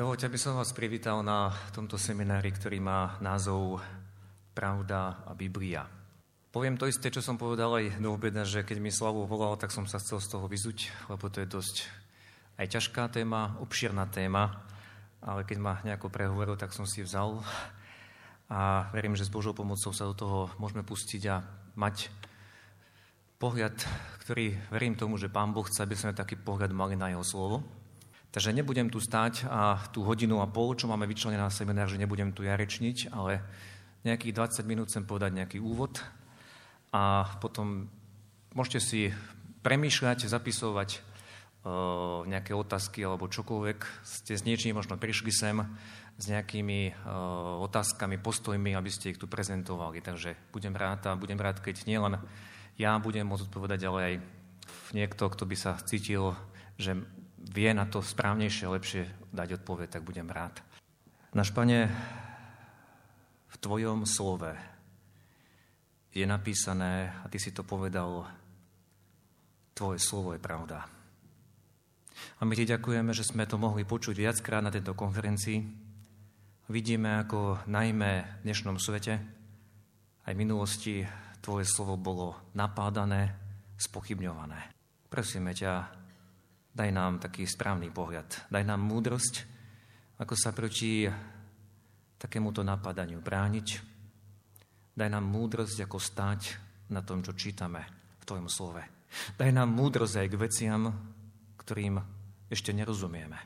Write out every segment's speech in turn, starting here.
Dovolte, aby som vás privítal na tomto seminári, ktorý má názov Pravda a Biblia. Poviem to isté, čo som povedal aj do obeda, že keď mi Slavu volal, tak som sa chcel z toho vyzuť, lebo to je dosť aj ťažká téma, obširná téma, ale keď ma nejako prehovoril, tak som si vzal a verím, že s Božou pomocou sa do toho môžeme pustiť a mať pohľad, ktorý verím tomu, že Pán Boh chce, aby sme taký pohľad mali na Jeho slovo. Takže nebudem tu stáť a tú hodinu a pol, čo máme vyčlenené na seminár, že nebudem tu ja rečniť, ale nejakých 20 minút chcem povedať nejaký úvod a potom môžete si premýšľať, zapisovať uh, nejaké otázky alebo čokoľvek. Ste s niečím možno prišli sem s nejakými uh, otázkami, postojmi, aby ste ich tu prezentovali. Takže budem rád a budem rád, keď nielen ja budem môcť odpovedať, ale aj niekto, kto by sa cítil, že vie na to správnejšie, lepšie dať odpoveď, tak budem rád. Naš Pane, v Tvojom slove je napísané, a ty si to povedal, tvoje slovo je pravda. A my ti ďakujeme, že sme to mohli počuť viackrát na tejto konferencii. Vidíme, ako najmä v dnešnom svete, aj v minulosti, tvoje slovo bolo napádané, spochybňované. Prosíme ťa, daj nám taký správny pohľad. Daj nám múdrosť, ako sa proti takémuto napadaniu brániť, Daj nám múdrosť, ako stáť na tom, čo čítame v Tvojom slove. Daj nám múdrosť aj k veciam, ktorým ešte nerozumieme.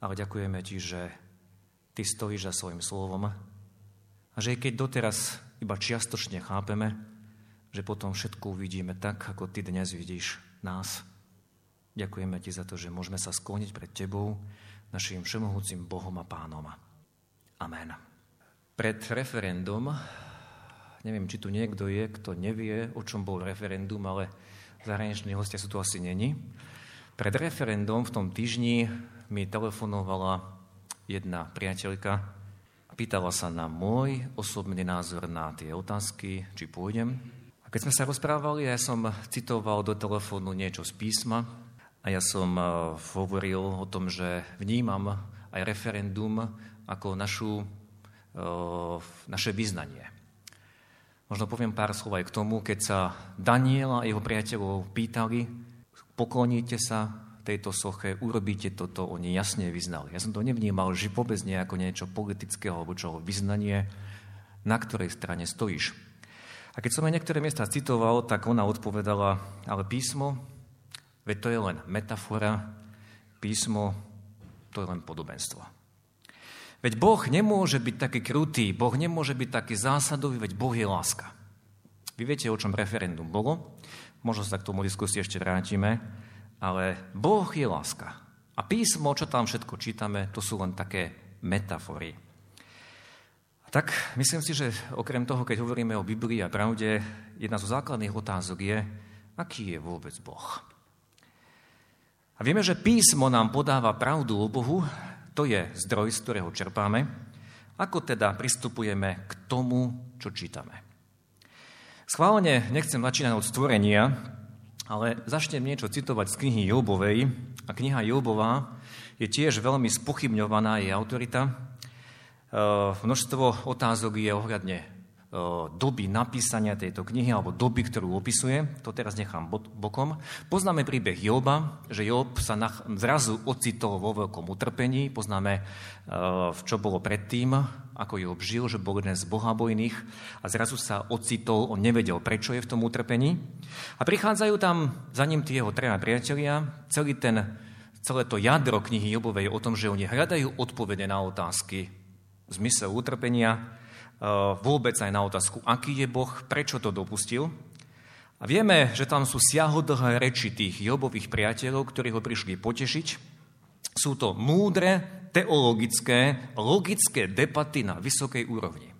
Ale ďakujeme Ti, že Ty stojíš za svojim slovom a že keď doteraz iba čiastočne chápeme, že potom všetko uvidíme tak, ako Ty dnes vidíš nás. Ďakujeme Ti za to, že môžeme sa skloniť pred Tebou, našim všemohúcim Bohom a Pánom. Amen. Pred referendum Neviem, či tu niekto je, kto nevie, o čom bol referendum, ale zahraniční hostia sú tu asi není. Pred referendum v tom týždni mi telefonovala jedna priateľka pýtala sa na môj osobný názor na tie otázky, či pôjdem. A keď sme sa rozprávali, ja som citoval do telefónu niečo z písma a ja som eh, hovoril o tom, že vnímam aj referendum ako našu, eh, naše vyznanie. Možno poviem pár slov aj k tomu, keď sa Daniel a jeho priateľov pýtali, pokloníte sa tejto soche, urobíte toto, oni jasne vyznali. Ja som to nevnímal, že vôbec nie ako niečo politického alebo čo vyznanie, na ktorej strane stojíš. A keď som aj niektoré miesta citoval, tak ona odpovedala, ale písmo, veď to je len metafora, písmo, to je len podobenstvo. Veď Boh nemôže byť taký krutý, Boh nemôže byť taký zásadový, veď Boh je láska. Vy viete, o čom referendum bolo, možno sa k tomu diskusii ešte vrátime, ale Boh je láska. A písmo, čo tam všetko čítame, to sú len také metafory. Tak myslím si, že okrem toho, keď hovoríme o Biblii a pravde, jedna zo základných otázok je, aký je vôbec Boh. A vieme, že písmo nám podáva pravdu o Bohu, to je zdroj, z ktorého čerpáme. Ako teda pristupujeme k tomu, čo čítame? Schválne nechcem začínať od stvorenia, ale začnem niečo citovať z knihy Jobovej. A kniha Jobová je tiež veľmi spochybňovaná, jej autorita. E, množstvo otázok je ohľadne doby napísania tejto knihy alebo doby, ktorú opisuje. To teraz nechám bokom. Poznáme príbeh Joba, že Job sa zrazu ocitol vo veľkom utrpení. Poznáme, čo bolo predtým, ako Job žil, že bol jeden z bohabojných a zrazu sa ocitol, on nevedel, prečo je v tom utrpení. A prichádzajú tam za ním tie jeho treja priatelia. Celý ten, celé to jadro knihy Jobovej o tom, že oni hľadajú odpovede na otázky, zmysel utrpenia, Eh, vôbec aj na otázku, aký je Boh, prečo to dopustil. A vieme, že tam sú siahodlhé reči tých Jobových priateľov, ktorí ho prišli potešiť. Sú to múdre, teologické, logické debaty na vysokej úrovni.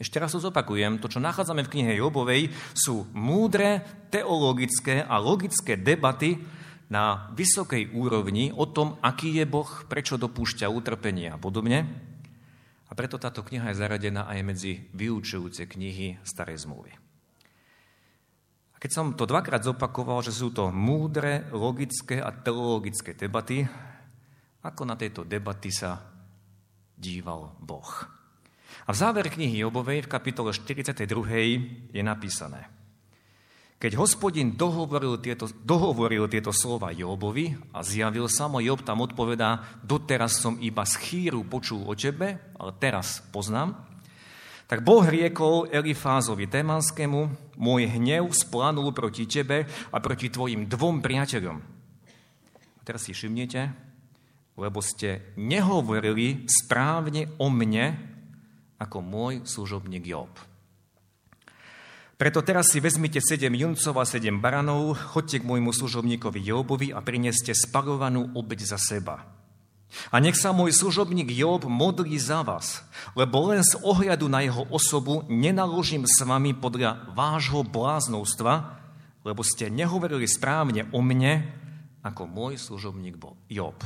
Ešte raz to zopakujem, to, čo nachádzame v knihe Jobovej, sú múdre, teologické a logické debaty na vysokej úrovni o tom, aký je Boh, prečo dopúšťa utrpenie a podobne. A preto táto kniha je zaradená aj medzi vyučujúce knihy Starej zmluvy. A keď som to dvakrát zopakoval, že sú to múdre, logické a teologické debaty, ako na tejto debaty sa díval Boh. A v záver knihy Jobovej v kapitole 42. je napísané – keď hospodin dohovoril tieto, dohovoril tieto slova Jobovi a zjavil sa mu, Job tam odpovedá, doteraz som iba z chýru počul o tebe, ale teraz poznám, tak Boh riekol Elifázovi Témanskému, môj hnev splanul proti tebe a proti tvojim dvom priateľom. A teraz si všimnite, lebo ste nehovorili správne o mne ako môj služobník Job. Preto teraz si vezmite sedem juncov a sedem baranov, chodte k môjmu služobníkovi Jobovi a prineste spalovanú obeď za seba. A nech sa môj služobník Job modlí za vás, lebo len z ohľadu na jeho osobu nenaložím s vami podľa vášho bláznovstva, lebo ste nehovorili správne o mne, ako môj služobník Job.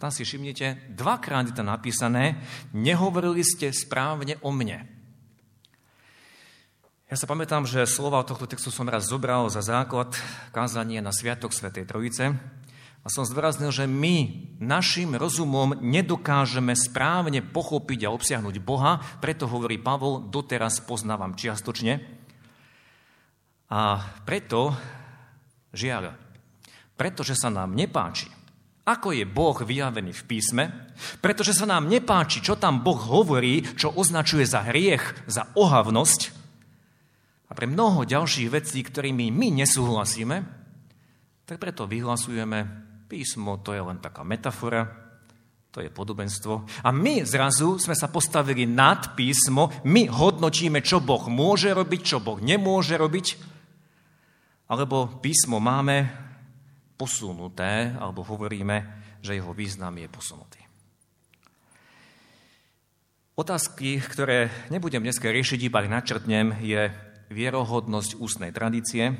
Tam si všimnite, dvakrát je to napísané, nehovorili ste správne o mne. Ja sa pamätám, že slova tohto textu som raz zobral za základ kázanie na Sviatok Svetej Trojice a som zdôraznil, že my našim rozumom nedokážeme správne pochopiť a obsiahnuť Boha, preto hovorí Pavol, doteraz poznávam čiastočne. A preto, žiaľ, pretože sa nám nepáči, ako je Boh vyjavený v písme, pretože sa nám nepáči, čo tam Boh hovorí, čo označuje za hriech, za ohavnosť, a pre mnoho ďalších vecí, ktorými my nesúhlasíme, tak preto vyhlasujeme, písmo to je len taká metafora, to je podobenstvo. A my zrazu sme sa postavili nad písmo, my hodnotíme, čo Boh môže robiť, čo Boh nemôže robiť, alebo písmo máme posunuté, alebo hovoríme, že jeho význam je posunutý. Otázky, ktoré nebudem dneska riešiť, iba ich načrtnem, je, vierohodnosť ústnej tradície.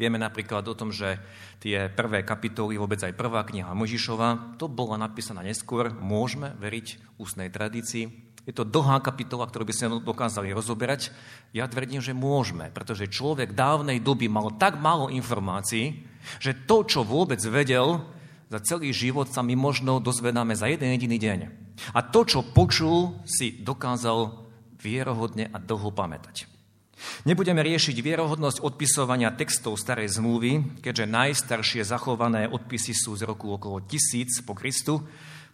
Vieme napríklad o tom, že tie prvé kapitoly, vôbec aj prvá kniha Možišova, to bola napísaná neskôr, môžeme veriť ústnej tradícii. Je to dlhá kapitola, ktorú by sme dokázali rozoberať. Ja tvrdím, že môžeme, pretože človek dávnej doby mal tak málo informácií, že to, čo vôbec vedel, za celý život sa my možno dozvedáme za jeden jediný deň. A to, čo počul, si dokázal vierohodne a dlho pamätať. Nebudeme riešiť vierohodnosť odpisovania textov starej zmluvy, keďže najstaršie zachované odpisy sú z roku okolo 1000 po Kristu.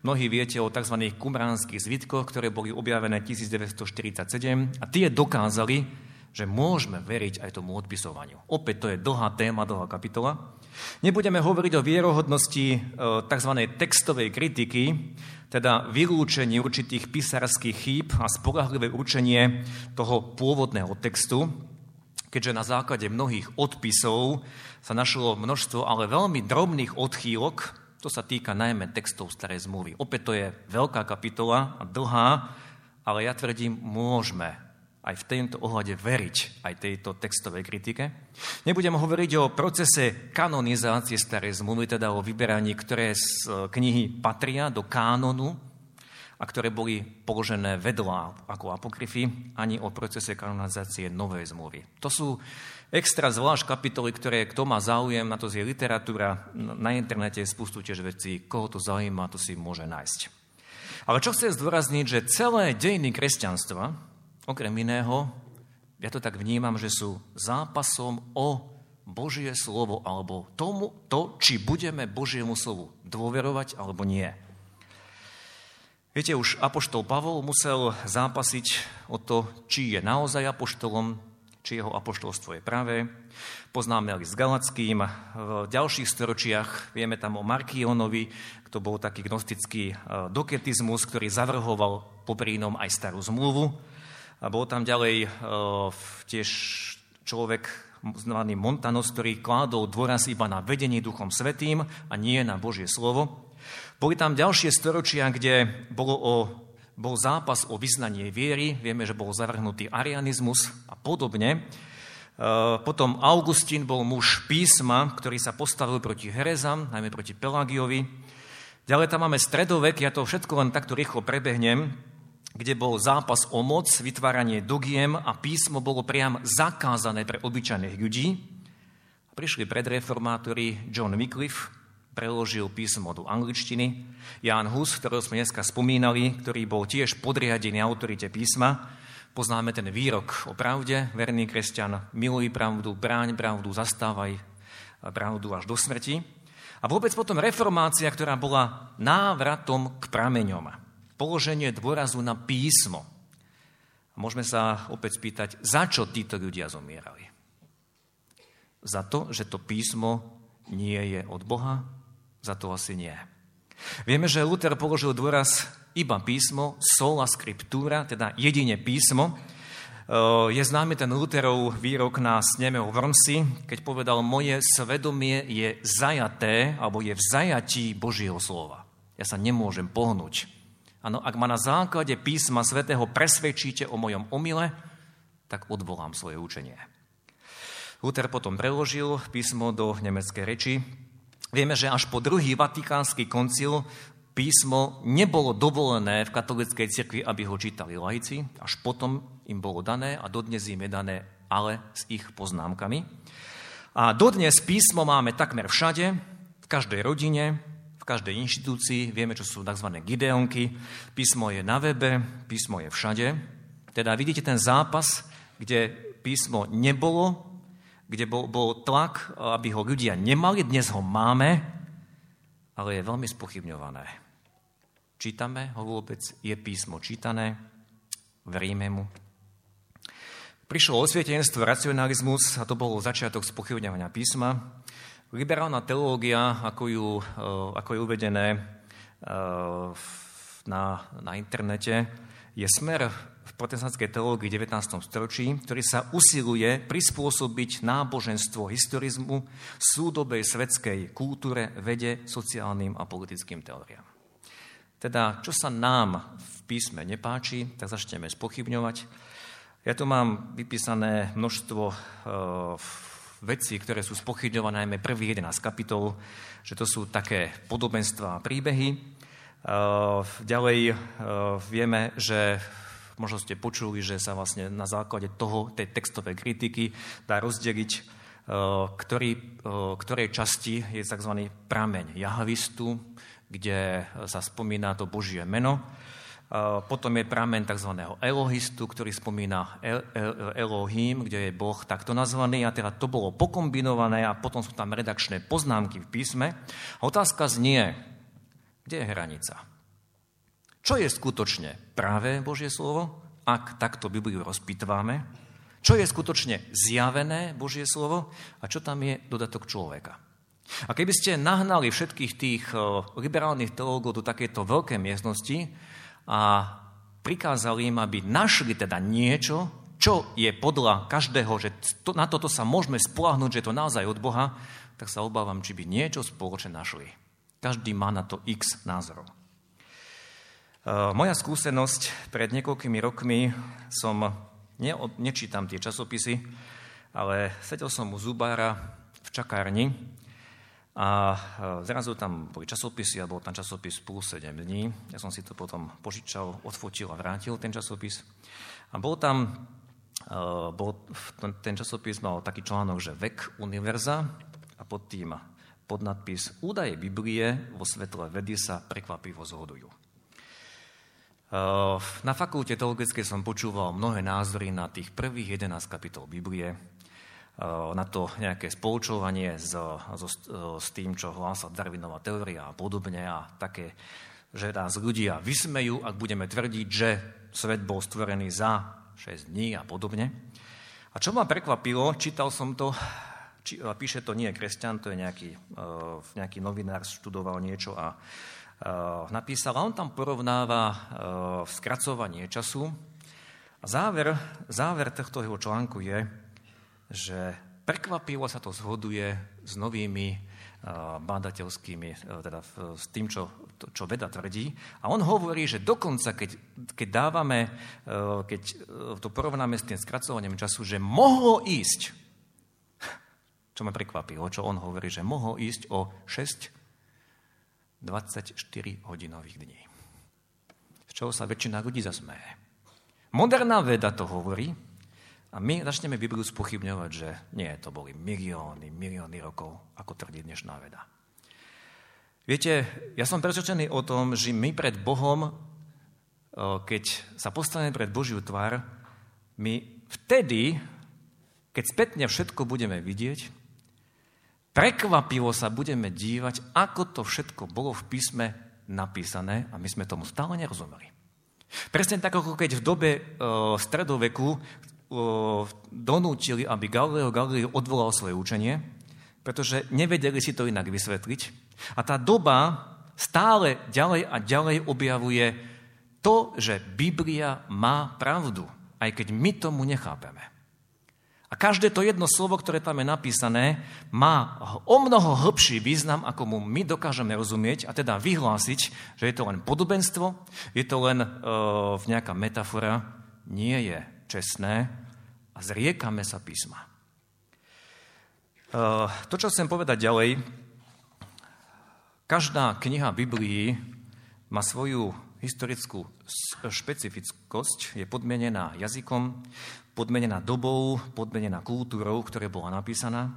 Mnohí viete o tzv. kumránskych zvitkoch, ktoré boli objavené 1947 a tie dokázali, že môžeme veriť aj tomu odpisovaniu. Opäť to je dlhá téma, dlhá kapitola. Nebudeme hovoriť o vierohodnosti e, tzv. textovej kritiky, teda vylúčenie určitých písarských chýb a spolahlivé určenie toho pôvodného textu, keďže na základe mnohých odpisov sa našlo množstvo ale veľmi drobných odchýlok, to sa týka najmä textov starej zmluvy. Opäť to je veľká kapitola a dlhá, ale ja tvrdím, môžeme aj v tomto ohľade veriť aj tejto textovej kritike. Nebudem hovoriť o procese kanonizácie starej zmluvy, teda o vyberaní, ktoré z e, knihy patria do kánonu a ktoré boli položené vedľa ako apokryfy, ani o procese kanonizácie novej zmluvy. To sú extra zvlášť kapitoly, ktoré kto má záujem, na to je literatúra, na internete je spustu tiež veci, koho to zaujíma, to si môže nájsť. Ale čo chcem zdôrazniť, že celé dejiny kresťanstva, Okrem iného, ja to tak vnímam, že sú zápasom o Božie slovo alebo tomu, to, či budeme Božiemu slovu dôverovať alebo nie. Viete, už apoštol Pavol musel zápasiť o to, či je naozaj apoštolom, či jeho apoštolstvo je pravé. Poznáme s Galackým. V ďalších storočiach vieme tam o Markionovi, kto bol taký gnostický eh, doketizmus, ktorý zavrhoval popri inom aj starú zmluvu. A bol tam ďalej uh, tiež človek zvaný Montanos, ktorý kládol dôraz iba na vedenie Duchom Svetým a nie na Božie slovo. Boli tam ďalšie storočia, kde bolo o, bol zápas o vyznanie viery. Vieme, že bol zavrhnutý arianizmus a podobne. Uh, potom Augustín bol muž písma, ktorý sa postavil proti herezam, najmä proti Pelagiovi. Ďalej tam máme stredovek, ja to všetko len takto rýchlo prebehnem kde bol zápas o moc, vytváranie dogiem a písmo bolo priam zakázané pre obyčajných ľudí. Prišli predreformátori John Wycliffe, preložil písmo do angličtiny. Jan Hus, ktorého sme dneska spomínali, ktorý bol tiež podriadený autorite písma, poznáme ten výrok o pravde, verný kresťan, miluj pravdu, bráň pravdu, zastávaj pravdu až do smrti. A vôbec potom reformácia, ktorá bola návratom k prameňom. Položenie dôrazu na písmo. Môžeme sa opäť spýtať, za čo títo ľudia zomierali? Za to, že to písmo nie je od Boha? Za to asi nie. Vieme, že Luther položil dôraz iba písmo, sola scriptura, teda jedine písmo. Je známy ten Lutherov výrok na sneme o Vrmsi, keď povedal, moje svedomie je zajaté, alebo je v zajatí Božieho slova. Ja sa nemôžem pohnúť. Ano, ak ma na základe písma svätého presvedčíte o mojom omyle, tak odvolám svoje učenie. Luther potom preložil písmo do nemeckej reči. Vieme, že až po druhý vatikánsky koncil písmo nebolo dovolené v katolickej cirkvi, aby ho čítali laici. Až potom im bolo dané a dodnes im je dané ale s ich poznámkami. A dodnes písmo máme takmer všade, v každej rodine, každej inštitúcii. Vieme, čo sú tzv. gideonky. Písmo je na webe, písmo je všade. Teda vidíte ten zápas, kde písmo nebolo, kde bol, bol tlak, aby ho ľudia nemali, dnes ho máme, ale je veľmi spochybňované. Čítame ho vôbec? Je písmo čítané? Veríme mu? Prišlo osvietenstvo, racionalizmus a to bol začiatok spochybňovania písma. Liberálna teológia, ako, ju, eh, ako je uvedené eh, na, na internete, je smer v protestantskej teológii 19. storočí, ktorý sa usiluje prispôsobiť náboženstvo historizmu súdobej svetskej kultúre, vede, sociálnym a politickým teóriám. Teda, čo sa nám v písme nepáči, tak začneme spochybňovať. Ja tu mám vypísané množstvo uh, vecí, ktoré sú spochybňované, najmä prvých 11 kapitol, že to sú také podobenstva a príbehy. Uh, ďalej uh, vieme, že možno ste počuli, že sa vlastne na základe toho, tej textovej kritiky dá rozdeliť ktorý, ktorej časti je tzv. prameň jahavistu, kde sa spomína to Božie meno. Potom je pramen tzv. Elohistu, ktorý spomína Elohim, kde je Boh takto nazvaný. A teda to bolo pokombinované a potom sú tam redakčné poznámky v písme. A otázka znie, kde je hranica? Čo je skutočne práve Božie slovo, ak takto Bibliu rozpitváme? Čo je skutočne zjavené Božie slovo a čo tam je dodatok človeka? A keby ste nahnali všetkých tých eh, liberálnych teológov do takéto veľké miestnosti a prikázali im, aby našli teda niečo, čo je podľa každého, že to, na toto sa môžeme spolahnuť, že je to naozaj od Boha, tak sa obávam, či by niečo spoločne našli. Každý má na to x názorov. Eh, moja skúsenosť pred niekoľkými rokmi som, ne, nečítam tie časopisy, ale sedel som u zubára v čakárni a e, zrazu tam boli časopisy a bol tam časopis plus 7 dní. Ja som si to potom požičal, odfotil a vrátil ten časopis. A bol tam, e, bol, ten časopis mal taký článok, že vek univerza a pod tým podnadpis Údaje Biblie vo svetle vedy sa prekvapivo zhodujú. E, na fakulte teologickej som počúval mnohé názory na tých prvých 11 kapitol Biblie, na to nejaké spoločovanie s, s, s tým, čo hlása Darwinová teória a podobne a také, že nás ľudia vysmejú, ak budeme tvrdiť, že svet bol stvorený za 6 dní a podobne. A čo ma prekvapilo, čítal som to, či, píše to nie kresťan, to je nejaký, uh, nejaký novinár, študoval niečo a napísal, a on tam porovnáva skracovanie času. A záver, záver tohto jeho článku je, že prekvapivo sa to zhoduje s novými bádateľskými, teda s tým, čo, čo veda tvrdí. A on hovorí, že dokonca, keď, keď dávame, keď to porovnáme s tým skracovaním času, že mohlo ísť, čo ma prekvapilo, čo on hovorí, že mohlo ísť o 6 24 hodinových dní. Z čoho sa väčšina ľudí zasmeje. Moderná veda to hovorí, a my začneme Bibliu spochybňovať, že nie, to boli milióny, milióny rokov, ako tvrdí dnešná veda. Viete, ja som presvedčený o tom, že my pred Bohom, keď sa postaneme pred Božiu tvár, my vtedy, keď spätne všetko budeme vidieť, prekvapivo sa budeme dívať, ako to všetko bolo v písme napísané a my sme tomu stále nerozumeli. Presne tak, ako keď v dobe stredoveku donútili, aby Galileo Galilei odvolal svoje učenie, pretože nevedeli si to inak vysvetliť. A tá doba stále ďalej a ďalej objavuje to, že Biblia má pravdu, aj keď my tomu nechápeme. A každé to jedno slovo, ktoré tam je napísané, má o mnoho hĺbší význam, ako mu my dokážeme rozumieť a teda vyhlásiť, že je to len podobenstvo, je to len uh, nejaká metafora, nie je čestné a zriekame sa písma. Uh, to, čo chcem povedať ďalej, Každá kniha Biblii má svoju historickú špecifickosť, je podmienená jazykom, podmienená dobou, podmienená kultúrou, ktoré bola napísaná.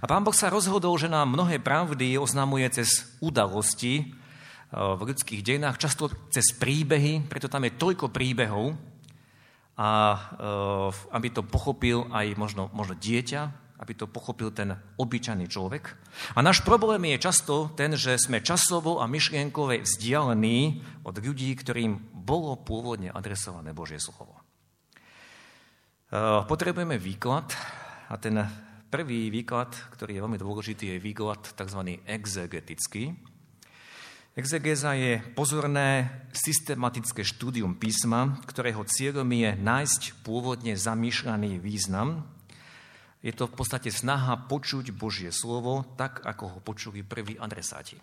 A pán Boh sa rozhodol, že nám mnohé pravdy oznamuje cez udalosti e, v ľudských dejinách, často cez príbehy, preto tam je toľko príbehov, a e, aby to pochopil aj možno, možno dieťa, aby to pochopil ten obyčajný človek. A náš problém je často ten, že sme časovo a myšlienkové vzdialení od ľudí, ktorým bolo pôvodne adresované Božie slovo. E, potrebujeme výklad a ten prvý výklad, ktorý je veľmi dôležitý, je výklad tzv. exegetický. Exegéza je pozorné systematické štúdium písma, ktorého cieľom je nájsť pôvodne zamýšľaný význam je to v podstate snaha počuť Božie slovo tak, ako ho počuli prví adresáti.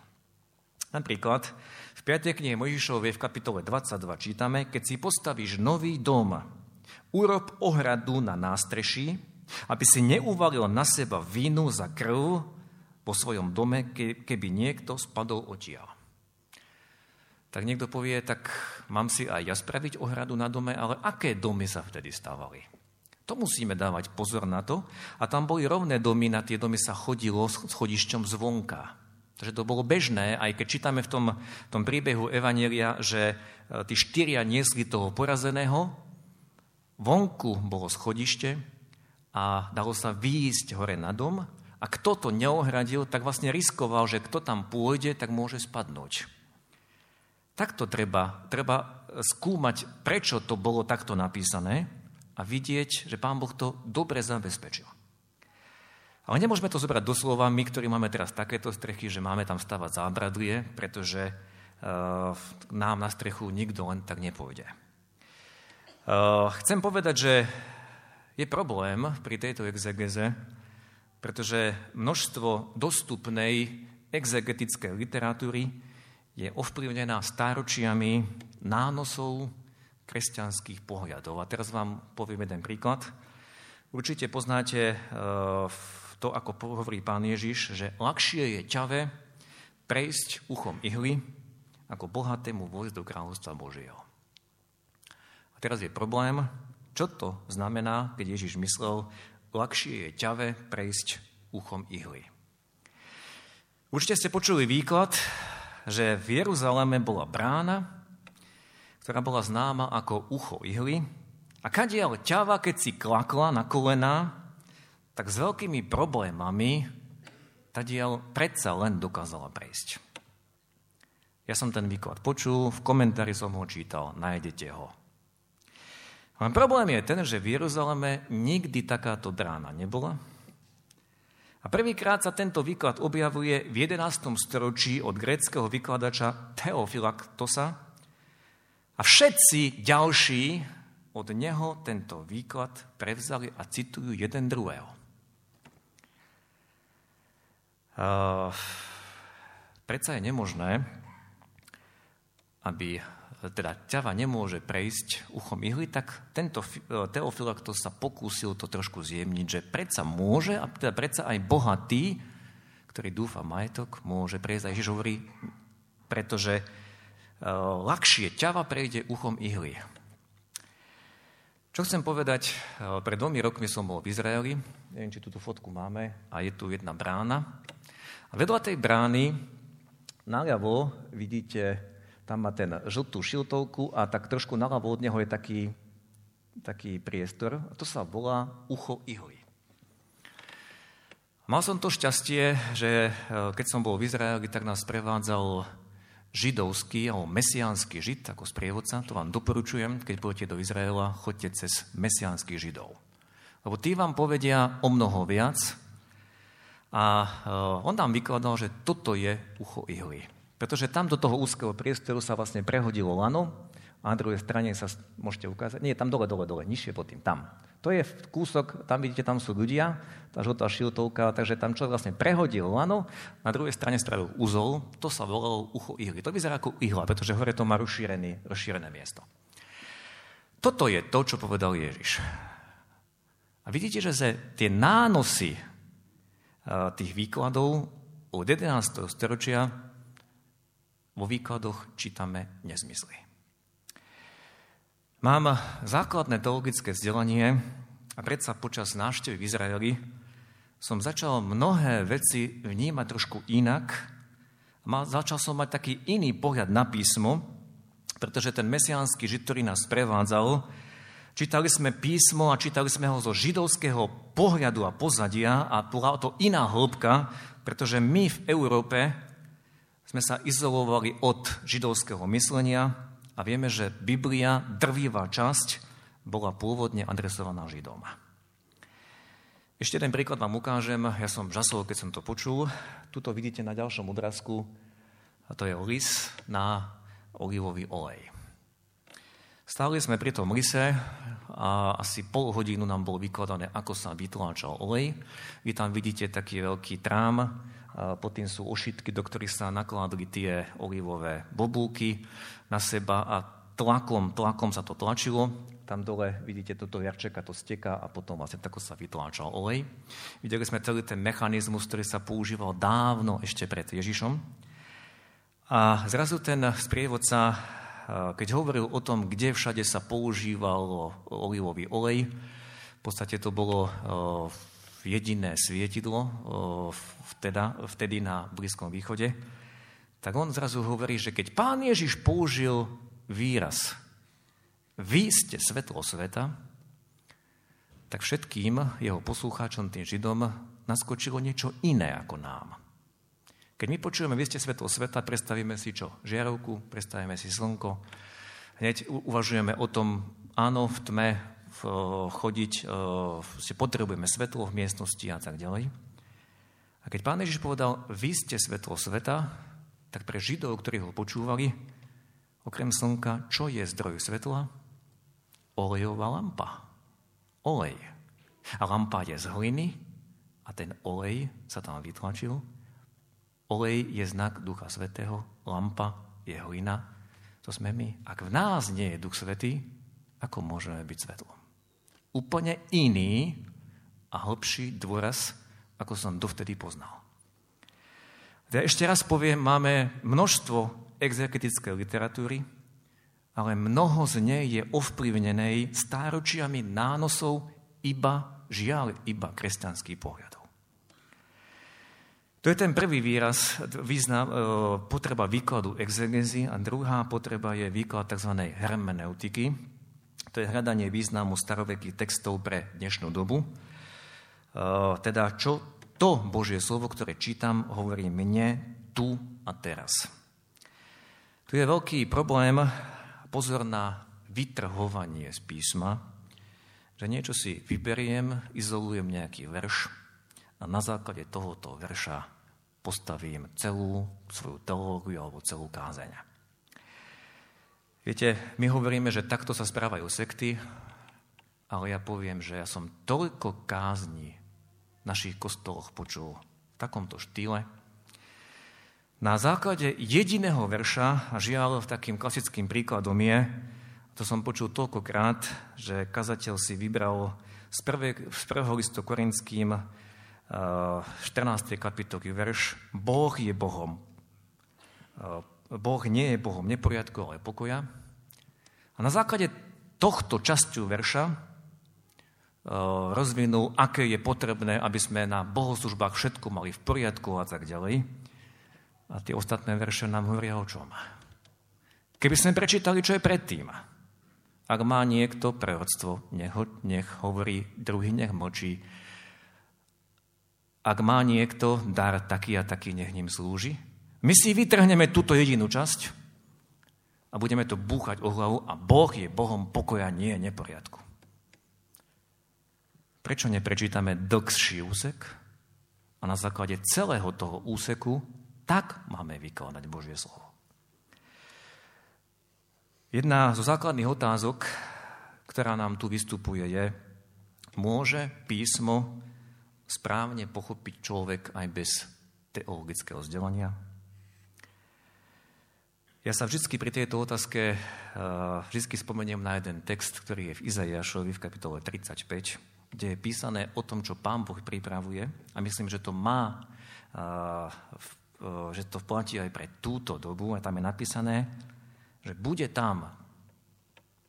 Napríklad v 5. knihe Mojžišovej v kapitole 22 čítame, keď si postavíš nový dom, urob ohradu na nástreší, aby si neuvalil na seba vínu za krv po svojom dome, keby niekto spadol odtiaľ. Tak niekto povie, tak mám si aj ja spraviť ohradu na dome, ale aké domy sa vtedy stávali? To musíme dávať pozor na to. A tam boli rovné domy, na tie domy sa chodilo s chodišťom zvonka. Takže to bolo bežné, aj keď čítame v tom, tom príbehu Evanielia, že e, tí štyria niesli toho porazeného, vonku bolo schodište a dalo sa výjsť hore na dom a kto to neohradil, tak vlastne riskoval, že kto tam pôjde, tak môže spadnúť. Takto treba, treba skúmať, prečo to bolo takto napísané a vidieť, že Pán Boh to dobre zabezpečil. Ale nemôžeme to zobrať doslova, my, ktorí máme teraz takéto strechy, že máme tam stavať zábradlie, pretože uh, nám na strechu nikto len tak nepôjde. Uh, chcem povedať, že je problém pri tejto exegeze, pretože množstvo dostupnej exegetickej literatúry je ovplyvnená stáročiami nánosov, kresťanských pohľadov. A teraz vám poviem jeden príklad. Určite poznáte e, to, ako hovorí pán Ježiš, že ľahšie je ťave prejsť uchom ihly, ako bohatému vojsť do kráľovstva Božieho. A teraz je problém, čo to znamená, keď Ježiš myslel, ľahšie je ťave prejsť uchom ihly. Určite ste počuli výklad, že v Jeruzaleme bola brána, ktorá bola známa ako ucho ihly. A kadiaľ ťava, keď si klakla na kolená, tak s veľkými problémami tadiaľ predsa len dokázala prejsť. Ja som ten výklad počul, v komentári som ho čítal, nájdete ho. Len problém je ten, že v Jeruzaleme nikdy takáto brána nebola. A prvýkrát sa tento výklad objavuje v 11. storočí od gréckého vykladača Teofilaktosa, a všetci ďalší od neho tento výklad prevzali a citujú jeden druhého. Uh, predsa je nemožné, aby teda ťava nemôže prejsť uchom ihly, tak tento kto sa pokúsil to trošku zjemniť, že predsa môže, a teda predsa aj bohatý, ktorý dúfa majetok, môže prejsť. A Ježiš hovorí, pretože Eh, ľahšie ťava prejde uchom ihly. Čo chcem povedať, eh, pred dvomi rokmi som bol v Izraeli, neviem, či túto fotku máme, a je tu jedna brána. A vedľa tej brány naľavo vidíte, tam má ten žltú šiltovku a tak trošku naľavo od neho je taký, taký priestor. A to sa volá ucho ihly. Mal som to šťastie, že e, keď som bol v Izraeli, tak nás prevádzal židovský alebo mesiánsky žid ako sprievodca. To vám doporučujem, keď budete do Izraela, choďte cez mesiánskych židov. Lebo tí vám povedia o mnoho viac. A e, on nám vykladal, že toto je ucho ihly. Pretože tam do toho úzkeho priestoru sa vlastne prehodilo lano a na druhej strane sa môžete ukázať, nie, tam dole, dole, dole, nižšie pod tým, tam. To je kúsok, tam vidíte, tam sú ľudia, tá žltá šiltovka, takže tam človek vlastne prehodil lano, na druhej strane spravil úzol, to sa volalo ucho ihly. To vyzerá ako ihla, pretože hore to má rozšírené, rozšírené miesto. Toto je to, čo povedal Ježiš. A vidíte, že tie nánosy tých výkladov od 11. storočia vo výkladoch čítame nezmysly. Mám základné teologické vzdelanie a predsa počas návštevy v Izraeli som začal mnohé veci vnímať trošku inak. Začal som mať taký iný pohľad na písmo, pretože ten mesiánsky žid, ktorý nás prevádzal, čítali sme písmo a čítali sme ho zo židovského pohľadu a pozadia a bola to iná hĺbka, pretože my v Európe sme sa izolovali od židovského myslenia, a vieme, že Biblia, drvivá časť, bola pôvodne adresovaná Židom. Ešte jeden príklad vám ukážem. Ja som žasol, keď som to počul. Tuto vidíte na ďalšom odrazku, a to je lis na olivový olej. Stáli sme pri tom lise a asi pol hodinu nám bolo vykladané, ako sa vytláčal olej. Vy tam vidíte taký veľký trám, pod tým sú ošitky, do ktorých sa nakladli tie olivové bobulky na seba a tlakom, tlakom sa to tlačilo. Tam dole vidíte toto jarčeka, to steká a potom vlastne tako sa vytláčal olej. Videli sme celý ten mechanizmus, ktorý sa používal dávno ešte pred Ježišom. A zrazu ten sprievodca, keď hovoril o tom, kde všade sa používal olivový olej, v podstate to bolo jediné svietidlo vteda, vtedy na Blízkom východe, tak on zrazu hovorí, že keď pán Ježiš použil výraz vy ste svetlo sveta, tak všetkým jeho poslucháčom, tým Židom, naskočilo niečo iné ako nám. Keď my počujeme, vy ste svetlo sveta, predstavíme si čo? Žiarovku, predstavíme si slnko. Hneď uvažujeme o tom, áno, v tme chodiť, si potrebujeme svetlo v miestnosti a tak ďalej. A keď pán Ježiš povedal, vy ste svetlo sveta, tak pre Židov, ktorí ho počúvali, okrem slnka, čo je zdroj svetla? Olejová lampa. Olej. A lampa je z hliny a ten olej sa tam vytlačil. Olej je znak Ducha Svetého, lampa je hlina, to sme my. Ak v nás nie je Duch Svetý, ako môžeme byť svetlom? Úplne iný a hlbší dôraz, ako som dovtedy poznal. Ja ešte raz poviem, máme množstvo exegetickej literatúry, ale mnoho z nej je ovplyvnenej stáročiami nánosov iba, žiaľ, iba kresťanských pohľadov. To je ten prvý výraz, význam, e, potreba výkladu exegezy a druhá potreba je výklad tzv. hermeneutiky. To je hľadanie významu starovekých textov pre dnešnú dobu. E, teda čo to Božie slovo, ktoré čítam, hovorí mne tu a teraz. Tu je veľký problém, pozor na vytrhovanie z písma, že niečo si vyberiem, izolujem nejaký verš a na základe tohoto verša postavím celú svoju teológiu alebo celú kázeň. Viete, my hovoríme, že takto sa správajú sekty, ale ja poviem, že ja som toľko kázni našich kostoloch počul v takomto štýle. Na základe jediného verša, a žiaľ v takým klasickým príkladom je, to som počul toľkokrát, že kazateľ si vybral z, prvé, z prvého listu korinským 14. kapitoly verš Boh je Bohom. Boh nie je Bohom neporiadku, ale pokoja. A na základe tohto časťu verša Eh, rozvinul, aké je potrebné, aby sme na bohoslužbách všetko mali v poriadku a tak ďalej. A tie ostatné verše nám hovoria o čom. Keby sme prečítali, čo je predtým. Ak má niekto proroctvo, nech, nech hovorí, druhý nech močí. Ak má niekto dar taký a taký, nech ním slúži. My si vytrhneme túto jedinú časť a budeme to búchať o hlavu a Boh je Bohom pokoja, nie neporiadku. Prečo neprečítame dlhší úsek a na základe celého toho úseku tak máme vykladať Božie slovo. Jedna zo základných otázok, ktorá nám tu vystupuje, je, môže písmo správne pochopiť človek aj bez teologického vzdelania? Ja sa vždy pri tejto otázke eh, vždy spomeniem na jeden text, ktorý je v Izaiášovi v kapitole 35, kde je písané o tom, čo Pán Boh pripravuje. A myslím, že to má, eh, eh, že to platí aj pre túto dobu. A tam je napísané, že bude tam,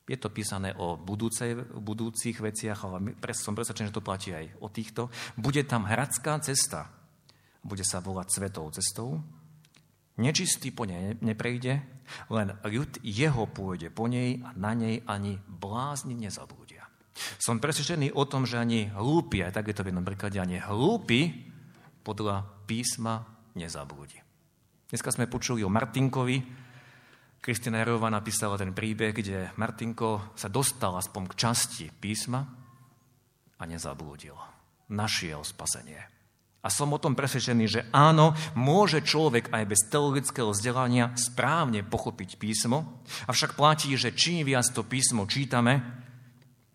je to písané o budúcej, budúcich veciach, ale som presvedčený, že to platí aj o týchto, bude tam hradská cesta, bude sa volať svetou cestou, nečistý po nej neprejde, len ľud jeho pôjde po nej a na nej ani blázni nezabúdia. Som presvedčený o tom, že ani hlúpi, aj tak je to v jednom príklade, ani hlúpi podľa písma nezabúdi. Dneska sme počuli o Martinkovi, Kristina Jarová napísala ten príbeh, kde Martinko sa dostal aspoň k časti písma a nezablúdil. Našiel spasenie. A som o tom presvedčený, že áno, môže človek aj bez teologického vzdelania správne pochopiť písmo, avšak platí, že čím viac to písmo čítame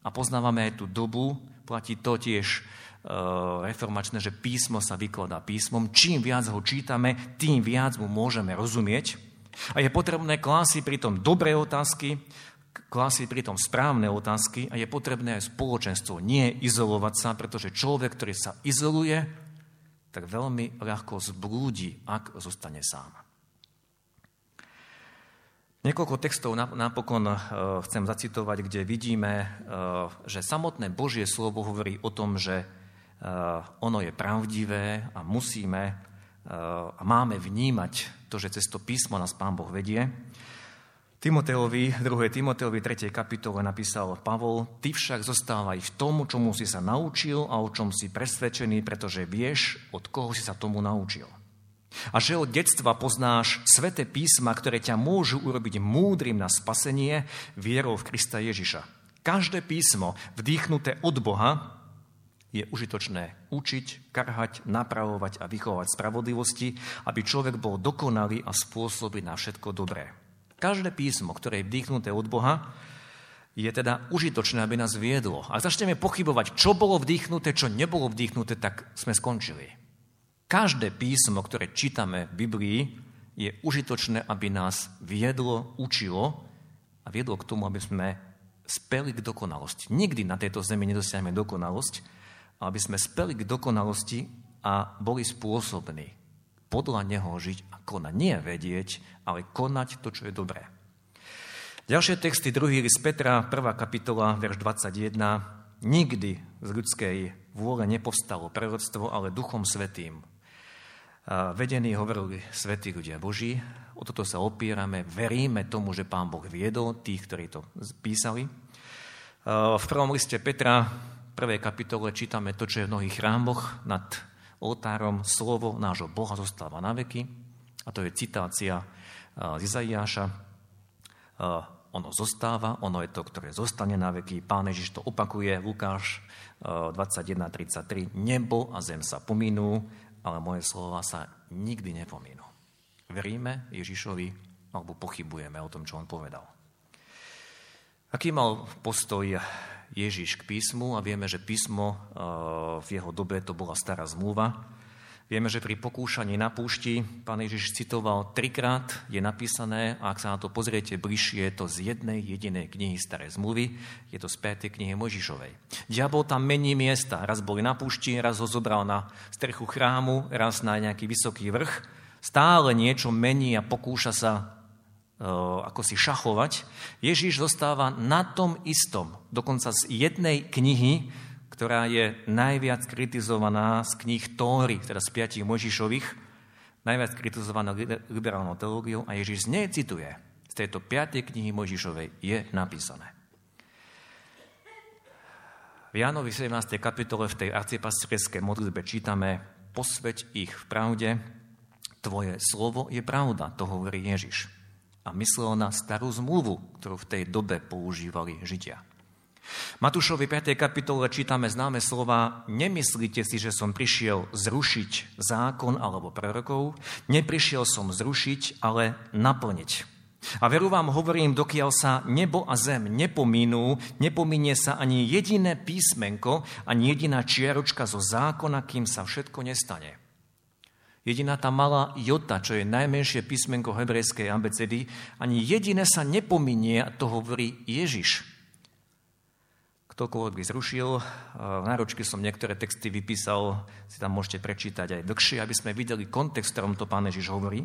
a poznávame aj tú dobu, platí to tiež e, reformačné, že písmo sa vykladá písmom. Čím viac ho čítame, tým viac mu môžeme rozumieť. A je potrebné klásiť pritom dobré otázky, klásiť pritom správne otázky a je potrebné aj spoločenstvo, nie izolovať sa, pretože človek, ktorý sa izoluje, tak veľmi ľahko zblúdi, ak zostane sám. Niekoľko textov napokon uh, chcem zacitovať, kde vidíme, uh, že samotné Božie slovo hovorí o tom, že uh, ono je pravdivé a musíme a máme vnímať to, že cez to písmo nás Pán Boh vedie. Timoteovi, 2. Timoteovi 3. kapitole napísal Pavol, ty však zostávaj v tom, čomu si sa naučil a o čom si presvedčený, pretože vieš, od koho si sa tomu naučil. A že od detstva poznáš sveté písma, ktoré ťa môžu urobiť múdrym na spasenie vierou v Krista Ježiša. Každé písmo vdýchnuté od Boha je užitočné učiť, karhať, napravovať a vychovať spravodlivosti, aby človek bol dokonalý a spôsobil na všetko dobré. Každé písmo, ktoré je vdýchnuté od Boha, je teda užitočné, aby nás viedlo. Ak začneme pochybovať, čo bolo vdýchnuté, čo nebolo vdýchnuté, tak sme skončili. Každé písmo, ktoré čítame v Biblii, je užitočné, aby nás viedlo, učilo a viedlo k tomu, aby sme speli k dokonalosti. Nikdy na tejto zemi nedosiahneme dokonalosť, aby sme speli k dokonalosti a boli spôsobní podľa neho žiť a konať. Nie vedieť, ale konať to, čo je dobré. Ďalšie texty, druhý list Petra, 1. kapitola, verš 21. Nikdy z ľudskej vôle nepovstalo prerodstvo, ale Duchom Svetým. Vedení hovorili svetí ľudia Boží, o toto sa opierame, veríme tomu, že Pán Boh viedol tých, ktorí to písali. V prvom liste Petra, prvej kapitole čítame to, čo je v mnohých chrámoch nad oltárom. Slovo nášho Boha zostáva na veky. A to je citácia z Izaiáša. Ono zostáva, ono je to, ktoré zostane na veky. Pán Ježiš to opakuje, Lukáš 21.33. Nebo a zem sa pominú, ale moje slova sa nikdy nepominú. Veríme Ježišovi, alebo pochybujeme o tom, čo on povedal. Aký mal postoj Ježiš k písmu a vieme, že písmo eh, v jeho dobe to bola stará zmluva. Vieme, že pri pokúšaní na púšti pán Ježiš citoval trikrát, je napísané, a ak sa na to pozriete bližšie, je to z jednej jedinej knihy starej zmluvy, je to z 5. knihy Možišovej. Diabol tam mení miesta, raz boli na púšti, raz ho zobral na strechu chrámu, raz na nejaký vysoký vrch, stále niečo mení a pokúša sa ako si šachovať, Ježíš zostáva na tom istom. Dokonca z jednej knihy, ktorá je najviac kritizovaná z knih Tóry, teda z piatich Možišových, najviac kritizovanou liberálnou teológiou a Ježiš z nej cituje. Z tejto piatej knihy Mojžišovej je napísané. V Jánovi 17. kapitole v tej arcipastierskej modlitbe čítame Posveď ich v pravde, tvoje slovo je pravda, to hovorí Ježiš. A myslel na starú zmluvu, ktorú v tej dobe používali Židia. Matúšovi 5. kapitole čítame známe slova Nemyslíte si, že som prišiel zrušiť zákon alebo prorokov, neprišiel som zrušiť, ale naplniť. A veru vám hovorím, dokiaľ sa nebo a zem nepomínú, nepominie sa ani jediné písmenko, ani jediná čiaročka zo zákona, kým sa všetko nestane. Jediná tá malá jota, čo je najmenšie písmenko hebrejskej abecedy, ani jediné sa nepominie, a to hovorí Ježiš. Ktokoľvek by zrušil, v náročky som niektoré texty vypísal, si tam môžete prečítať aj dlhšie, aby sme videli kontext, ktorom to pán Ježiš hovorí.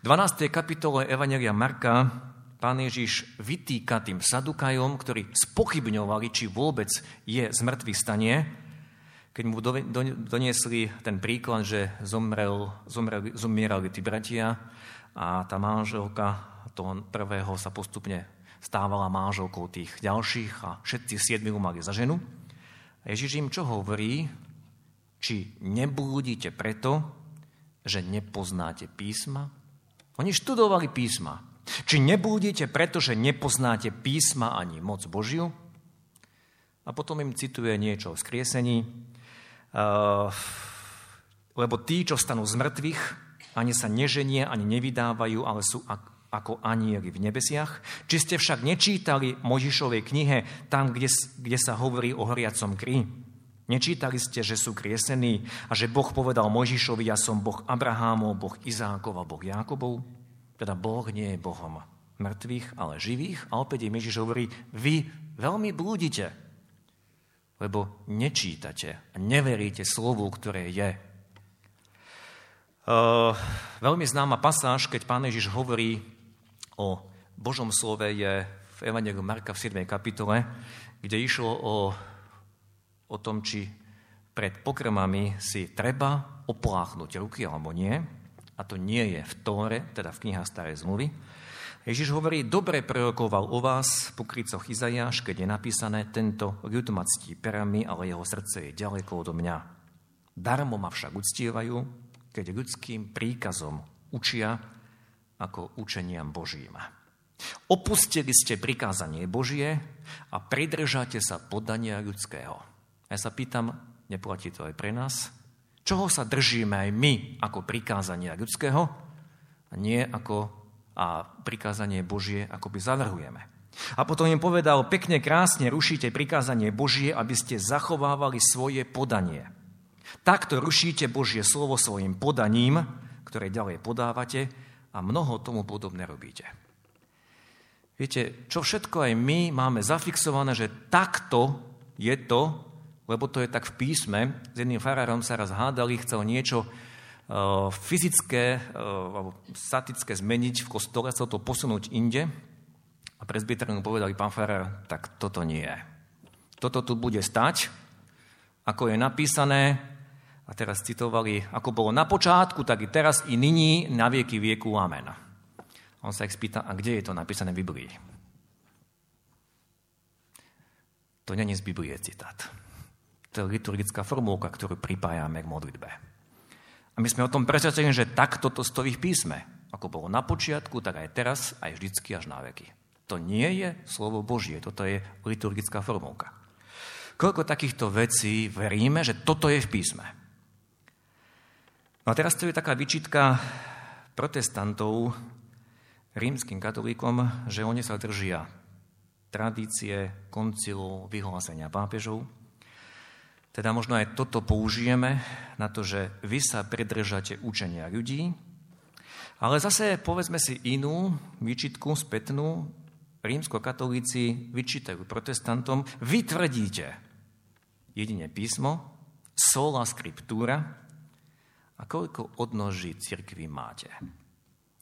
V 12. kapitole Evangelia Marka pán Ježiš vytýka tým sadukajom, ktorí spochybňovali, či vôbec je z mŕtvych stanie, keď mu doniesli ten príklad, že zomrel, zomreli, zomierali tí bratia a tá manželka toho prvého sa postupne stávala manželkou tých ďalších a všetci siedmi mali za ženu. A Ježiš im čo hovorí? Či neblúdite preto, že nepoznáte písma? Oni študovali písma. Či neblúdite preto, že nepoznáte písma ani moc Božiu? A potom im cituje niečo o skriesení, lebo tí, čo stanú z mŕtvych, ani sa neženie, ani nevydávajú, ale sú ako anieli v nebesiach. Či ste však nečítali Možišovej knihe tam, kde, kde sa hovorí o horiacom kri? Nečítali ste, že sú kriesení a že Boh povedal Možišovi, ja som Boh Abrahámov, Boh Izákov a Boh Jákobov? Teda Boh nie je Bohom mŕtvych, ale živých. A opäť im Ježiš hovorí, vy veľmi blúdite lebo nečítate a neveríte slovu, ktoré je. Uh, veľmi známa pasáž, keď pán Ježiš hovorí o Božom slove, je v Evangeliu Marka v 7. kapitole, kde išlo o, o tom, či pred pokrmami si treba opláchnuť ruky alebo nie. A to nie je v Tóre, teda v knihách Starej zmluvy, Ježiš hovorí, dobre prorokoval o vás po krycoch Izajáš, keď je napísané, tento ľud ma ctí perami, ale jeho srdce je ďaleko odo mňa. Darmo ma však uctievajú, keď ľudským príkazom učia ako učeniam Božím. Opustili ste prikázanie Božie a pridržate sa podania ľudského. Ja sa pýtam, neplatí to aj pre nás? Čoho sa držíme aj my ako prikázania ľudského a nie ako a prikázanie Božie akoby zavrhujeme. A potom im povedal, pekne krásne rušíte prikázanie Božie, aby ste zachovávali svoje podanie. Takto rušíte Božie slovo svojim podaním, ktoré ďalej podávate a mnoho tomu podobne robíte. Viete, čo všetko aj my máme zafixované, že takto je to, lebo to je tak v písme. S jedným farárom sa raz hádali, chcel niečo fyzické eh, alebo statické zmeniť v kostole, chcel to posunúť inde. A presbyter mu povedali, pán Farrer, tak toto nie je. Toto tu bude stať, ako je napísané, a teraz citovali, ako bolo na počiatku, tak i teraz, i nyní, na vieky vieku, amen. On sa ich spýta, a kde je to napísané v Biblii? To není z Biblie citát. To je liturgická formulka, ktorú pripájame k modlitbe. A my sme o tom presvedčení, že takto to stojí v písme. Ako bolo na počiatku, tak aj teraz, aj vždycky až na veky. To nie je slovo Božie, toto je liturgická formulka. Koľko takýchto vecí veríme, že toto je v písme. No a teraz to je taká vyčitka protestantov rímským katolíkom, že oni sa držia tradície, koncilov, vyhlásenia pápežov, teda možno aj toto použijeme na to, že vy sa pridržate učenia ľudí, ale zase povedzme si inú výčitku spätnú. Rímsko-katolíci vyčítajú protestantom, vy tvrdíte jedine písmo, sola scriptura a koľko odnoží cirkvi máte.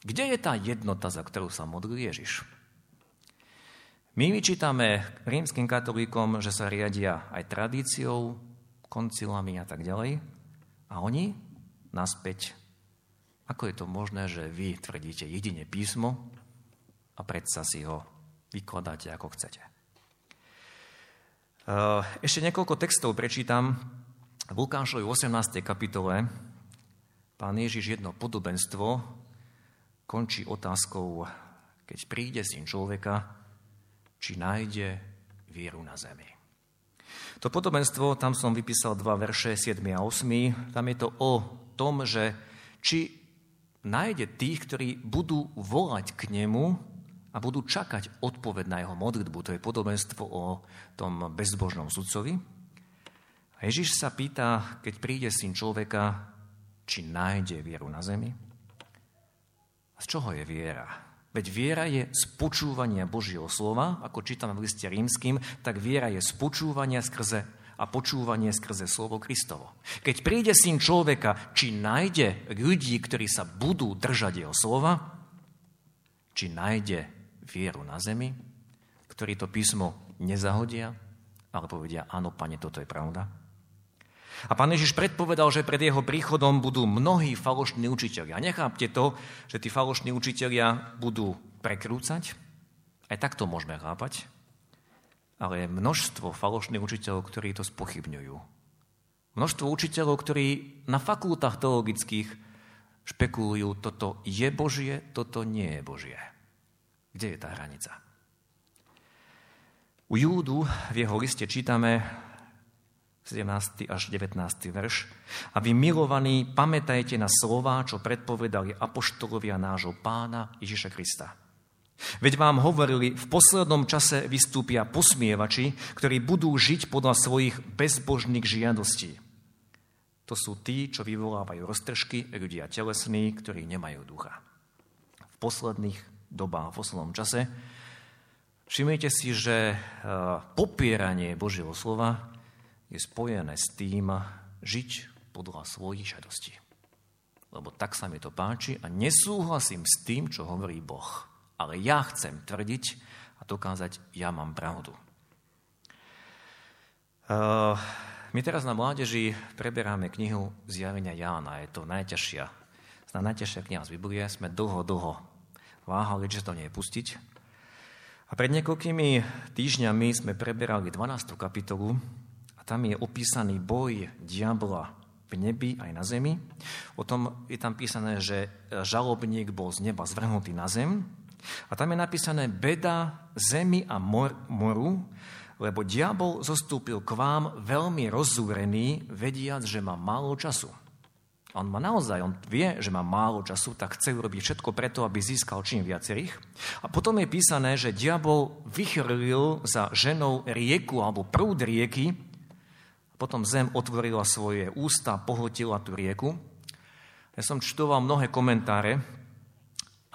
Kde je tá jednota, za ktorú sa modlil Ježiš? My vyčítame rímským katolíkom, že sa riadia aj tradíciou, koncilami a tak ďalej. A oni naspäť Ako je to možné, že vy tvrdíte jedine písmo a predsa si ho vykladáte ako chcete? Ešte niekoľko textov prečítam. V Lukášovi 18. kapitole pán Ježiš jedno podobenstvo končí otázkou, keď príde syn človeka, či nájde vieru na zemi. To podobenstvo, tam som vypísal dva verše, 7 a 8. Tam je to o tom, že či nájde tých, ktorí budú volať k nemu a budú čakať odpoveď na jeho modlitbu. To je podobenstvo o tom bezbožnom sudcovi. A Ježiš sa pýta, keď príde syn človeka, či nájde vieru na zemi. A z čoho je viera? Veď viera je z počúvania Božieho slova, ako čítame v liste rímským, tak viera je z počúvania skrze a počúvanie skrze slovo Kristovo. Keď príde syn človeka, či nájde ľudí, ktorí sa budú držať jeho slova, či nájde vieru na zemi, ktorí to písmo nezahodia, ale povedia, áno, pane, toto je pravda. A pán Ježiš predpovedal, že pred jeho príchodom budú mnohí falošní učiteľia. Nechápte to, že tí falošní učiteľia budú prekrúcať. Aj tak to môžeme chápať ale množstvo falošných učiteľov, ktorí to spochybňujú. Množstvo učiteľov, ktorí na fakultách teologických špekulujú, toto je Božie, toto nie je Božie. Kde je tá hranica? U Júdu v jeho liste čítame 17. až 19. verš. A vy, milovaní, pamätajte na slova, čo predpovedali apoštolovia nášho pána Ježiša Krista Veď vám hovorili, v poslednom čase vystúpia posmievači, ktorí budú žiť podľa svojich bezbožných žiadostí. To sú tí, čo vyvolávajú roztržky, ľudia telesní, ktorí nemajú ducha. V posledných dobách, v poslednom čase, všimnite si, že e, popieranie Božieho slova je spojené s tým žiť podľa svojich žiadostí. Lebo tak sa mi to páči a nesúhlasím s tým, čo hovorí Boh ale ja chcem tvrdiť a dokázať, ja mám pravdu. Uh, my teraz na mládeži preberáme knihu Zjavenia Jána. Je to najťažšia, zná najťažšia kniha z Biblie. Sme dlho, dlho váhali, že to nie je pustiť. A pred niekoľkými týždňami sme preberali 12. kapitolu tam je opísaný boj diabla v nebi aj na zemi. O tom je tam písané, že žalobník bol z neba zvrhnutý na zem a tam je napísané beda zemi a mor, moru, lebo diabol zostúpil k vám veľmi rozúrený, vediac, že má málo času. On má naozaj, on vie, že má málo času, tak chce urobiť všetko preto, aby získal čím viacerých. A potom je písané, že diabol vychrlil za ženou rieku alebo prúd rieky, potom zem otvorila svoje ústa, pohltila tú rieku. Ja som čtoval mnohé komentáre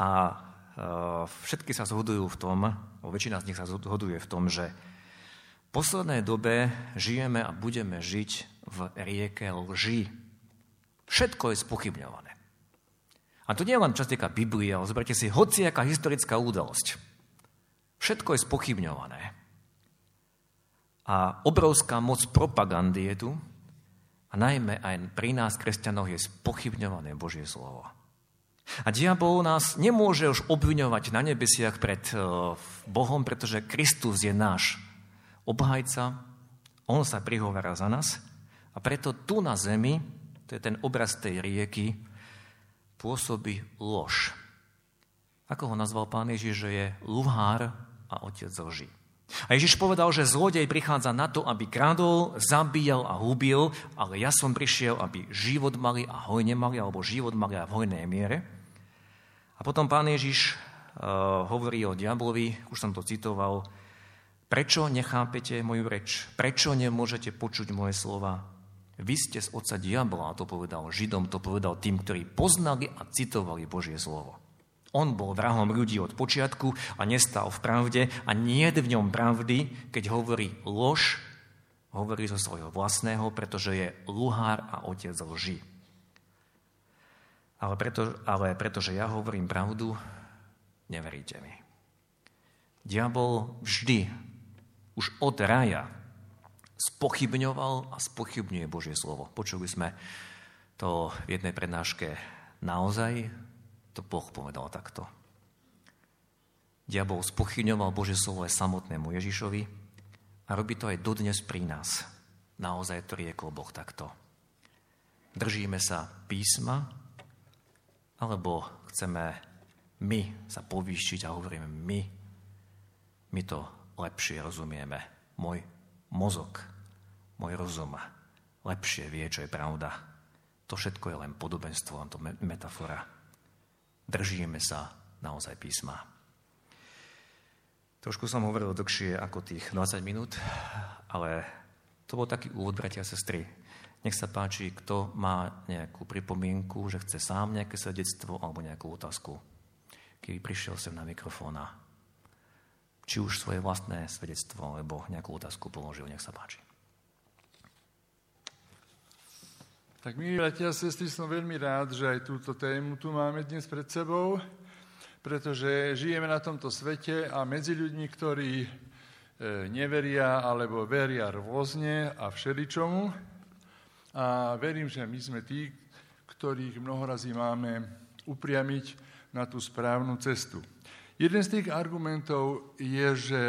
a Eh, všetky sa zhodujú v tom, väčšina z nich sa zhoduje v tom, že v poslednej dobe žijeme a budeme žiť v rieke lži. Všetko je spochybňované. A to nie je len čo Biblie, ale zoberte si hociaká historická udalosť. Všetko je spochybňované. A obrovská moc propagandy je tu a najmä aj pri nás, kresťanoch, je spochybňované Božie slovo. A diabol nás nemôže už obviňovať na nebesiach pred eh, Bohom, pretože Kristus je náš obhajca, on sa prihovára za nás a preto tu na zemi, to je ten obraz tej rieky, pôsobí lož. Ako ho nazval pán Ježiš, že je luhár a otec lži. A Ježiš povedal, že zlodej prichádza na to, aby kradol, zabíjal a hubil, ale ja som prišiel, aby život mali a hojne mali, alebo život mali a v hojnej miere. A potom pán Ježiš uh, hovorí o diablovi, už som to citoval, prečo nechápete moju reč? Prečo nemôžete počuť moje slova? Vy ste z otca diabla, a to povedal Židom, to povedal tým, ktorí poznali a citovali Božie slovo. On bol vrahom ľudí od počiatku a nestal v pravde a nie v ňom pravdy, keď hovorí lož, hovorí zo svojho vlastného, pretože je luhár a otec lži. Ale, preto, ale pretože ja hovorím pravdu, neveríte mi. Diabol vždy, už od raja, spochybňoval a spochybňuje Božie slovo. Počuli sme to v jednej prednáške naozaj to Boh povedal takto. Diabol spochyňoval Bože slovo aj samotnému Ježišovi a robí to aj dodnes pri nás. Naozaj to riekol Boh takto. Držíme sa písma, alebo chceme my sa povýšiť a hovoríme my. My to lepšie rozumieme. Môj mozog, môj rozum lepšie vie, čo je pravda. To všetko je len podobenstvo, len to metafora. Držíme sa naozaj písma. Trošku som hovoril dlhšie ako tých 20 minút, ale to bol taký úvod, bratia a sestry. Nech sa páči, kto má nejakú pripomienku, že chce sám nejaké svedectvo alebo nejakú otázku. Keby prišiel sem na mikrofóna, či už svoje vlastné svedectvo alebo nejakú otázku položil, nech sa páči. Tak my, bratia a sestry, som veľmi rád, že aj túto tému tu máme dnes pred sebou pretože žijeme na tomto svete a medzi ľuďmi, ktorí e, neveria alebo veria rôzne a všeličomu. A verím, že my sme tí, ktorých mnohorazí máme upriamiť na tú správnu cestu. Jeden z tých argumentov je, že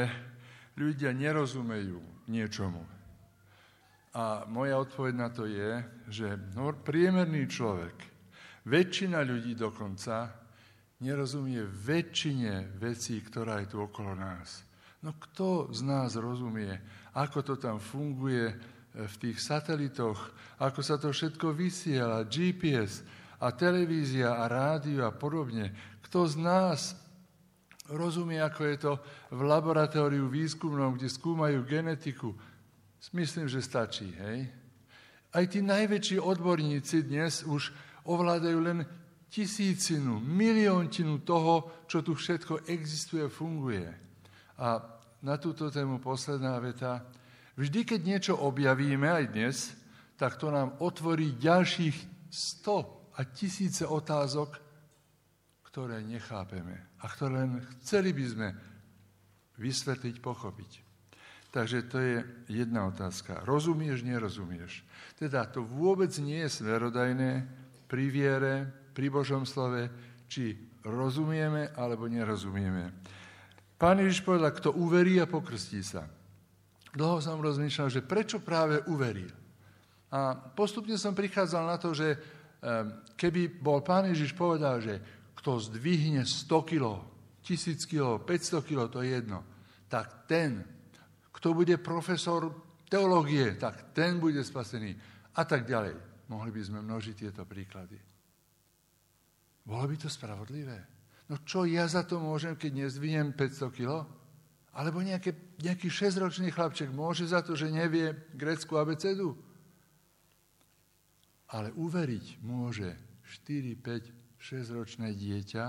ľudia nerozumejú niečomu. A moja odpoveď na to je, že priemerný človek, väčšina ľudí dokonca, nerozumie väčšine vecí, ktorá je tu okolo nás. No kto z nás rozumie, ako to tam funguje e, v tých satelitoch, ako sa to všetko vysiela, GPS a televízia a rádio a podobne. Kto z nás rozumie, ako je to v laboratóriu výskumnom, kde skúmajú genetiku. Myslím, že stačí, hej? Aj tí najväčší odborníci dnes už ovládajú len tisícinu, miliontinu toho, čo tu všetko existuje, funguje. A na túto tému posledná veta. Vždy, keď niečo objavíme aj dnes, tak to nám otvorí ďalších sto a tisíce otázok, ktoré nechápeme a ktoré len chceli by sme vysvetliť, pochopiť. Takže to je jedna otázka. Rozumieš, nerozumieš. Teda to vôbec nie je sverodajné pri viere, pri Božom slove, či rozumieme alebo nerozumieme. Pán Ježiš povedal, kto uverí a pokrstí sa. Dlho som rozmýšľal, že prečo práve uveril. A postupne som prichádzal na to, že keby bol Pán Ježiš povedal, že kto zdvihne 100 kg, 1000 kg, 500 kg, to je jedno, tak ten, kto bude profesor teológie, tak ten bude spasený. A tak ďalej. Mohli by sme množiť tieto príklady. Bolo by to spravodlivé? No čo ja za to môžem, keď nezdvihnem 500 kg? Alebo nejaké, nejaký 6-ročný chlapček môže za to, že nevie greckú abecedu? Ale uveriť môže 4, 5, 6-ročné dieťa,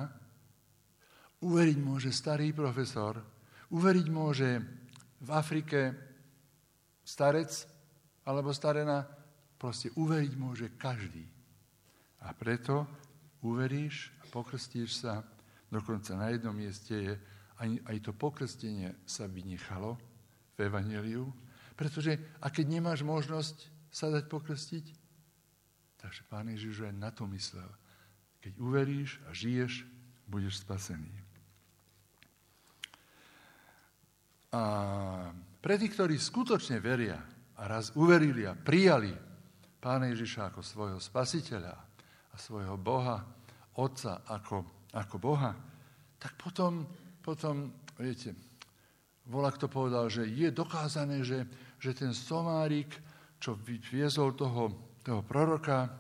uveriť môže starý profesor, uveriť môže v Afrike starec alebo starena, proste uveriť môže každý. A preto uveríš a pokrstíš sa, dokonca na jednom mieste je, aj, aj to pokrstenie sa vynechalo v Evangeliu, pretože a keď nemáš možnosť sa dať pokrstiť, takže Pán Ježiš aj na to myslel. Keď uveríš a žiješ, budeš spasený. A pre tých, ktorí skutočne veria a raz uverili a prijali Pána Ježiša ako svojho spasiteľa, a svojho Boha, Otca ako, ako Boha, tak potom, potom, viete, volá kto povedal, že je dokázané, že, že ten somárik, čo viezol toho, toho proroka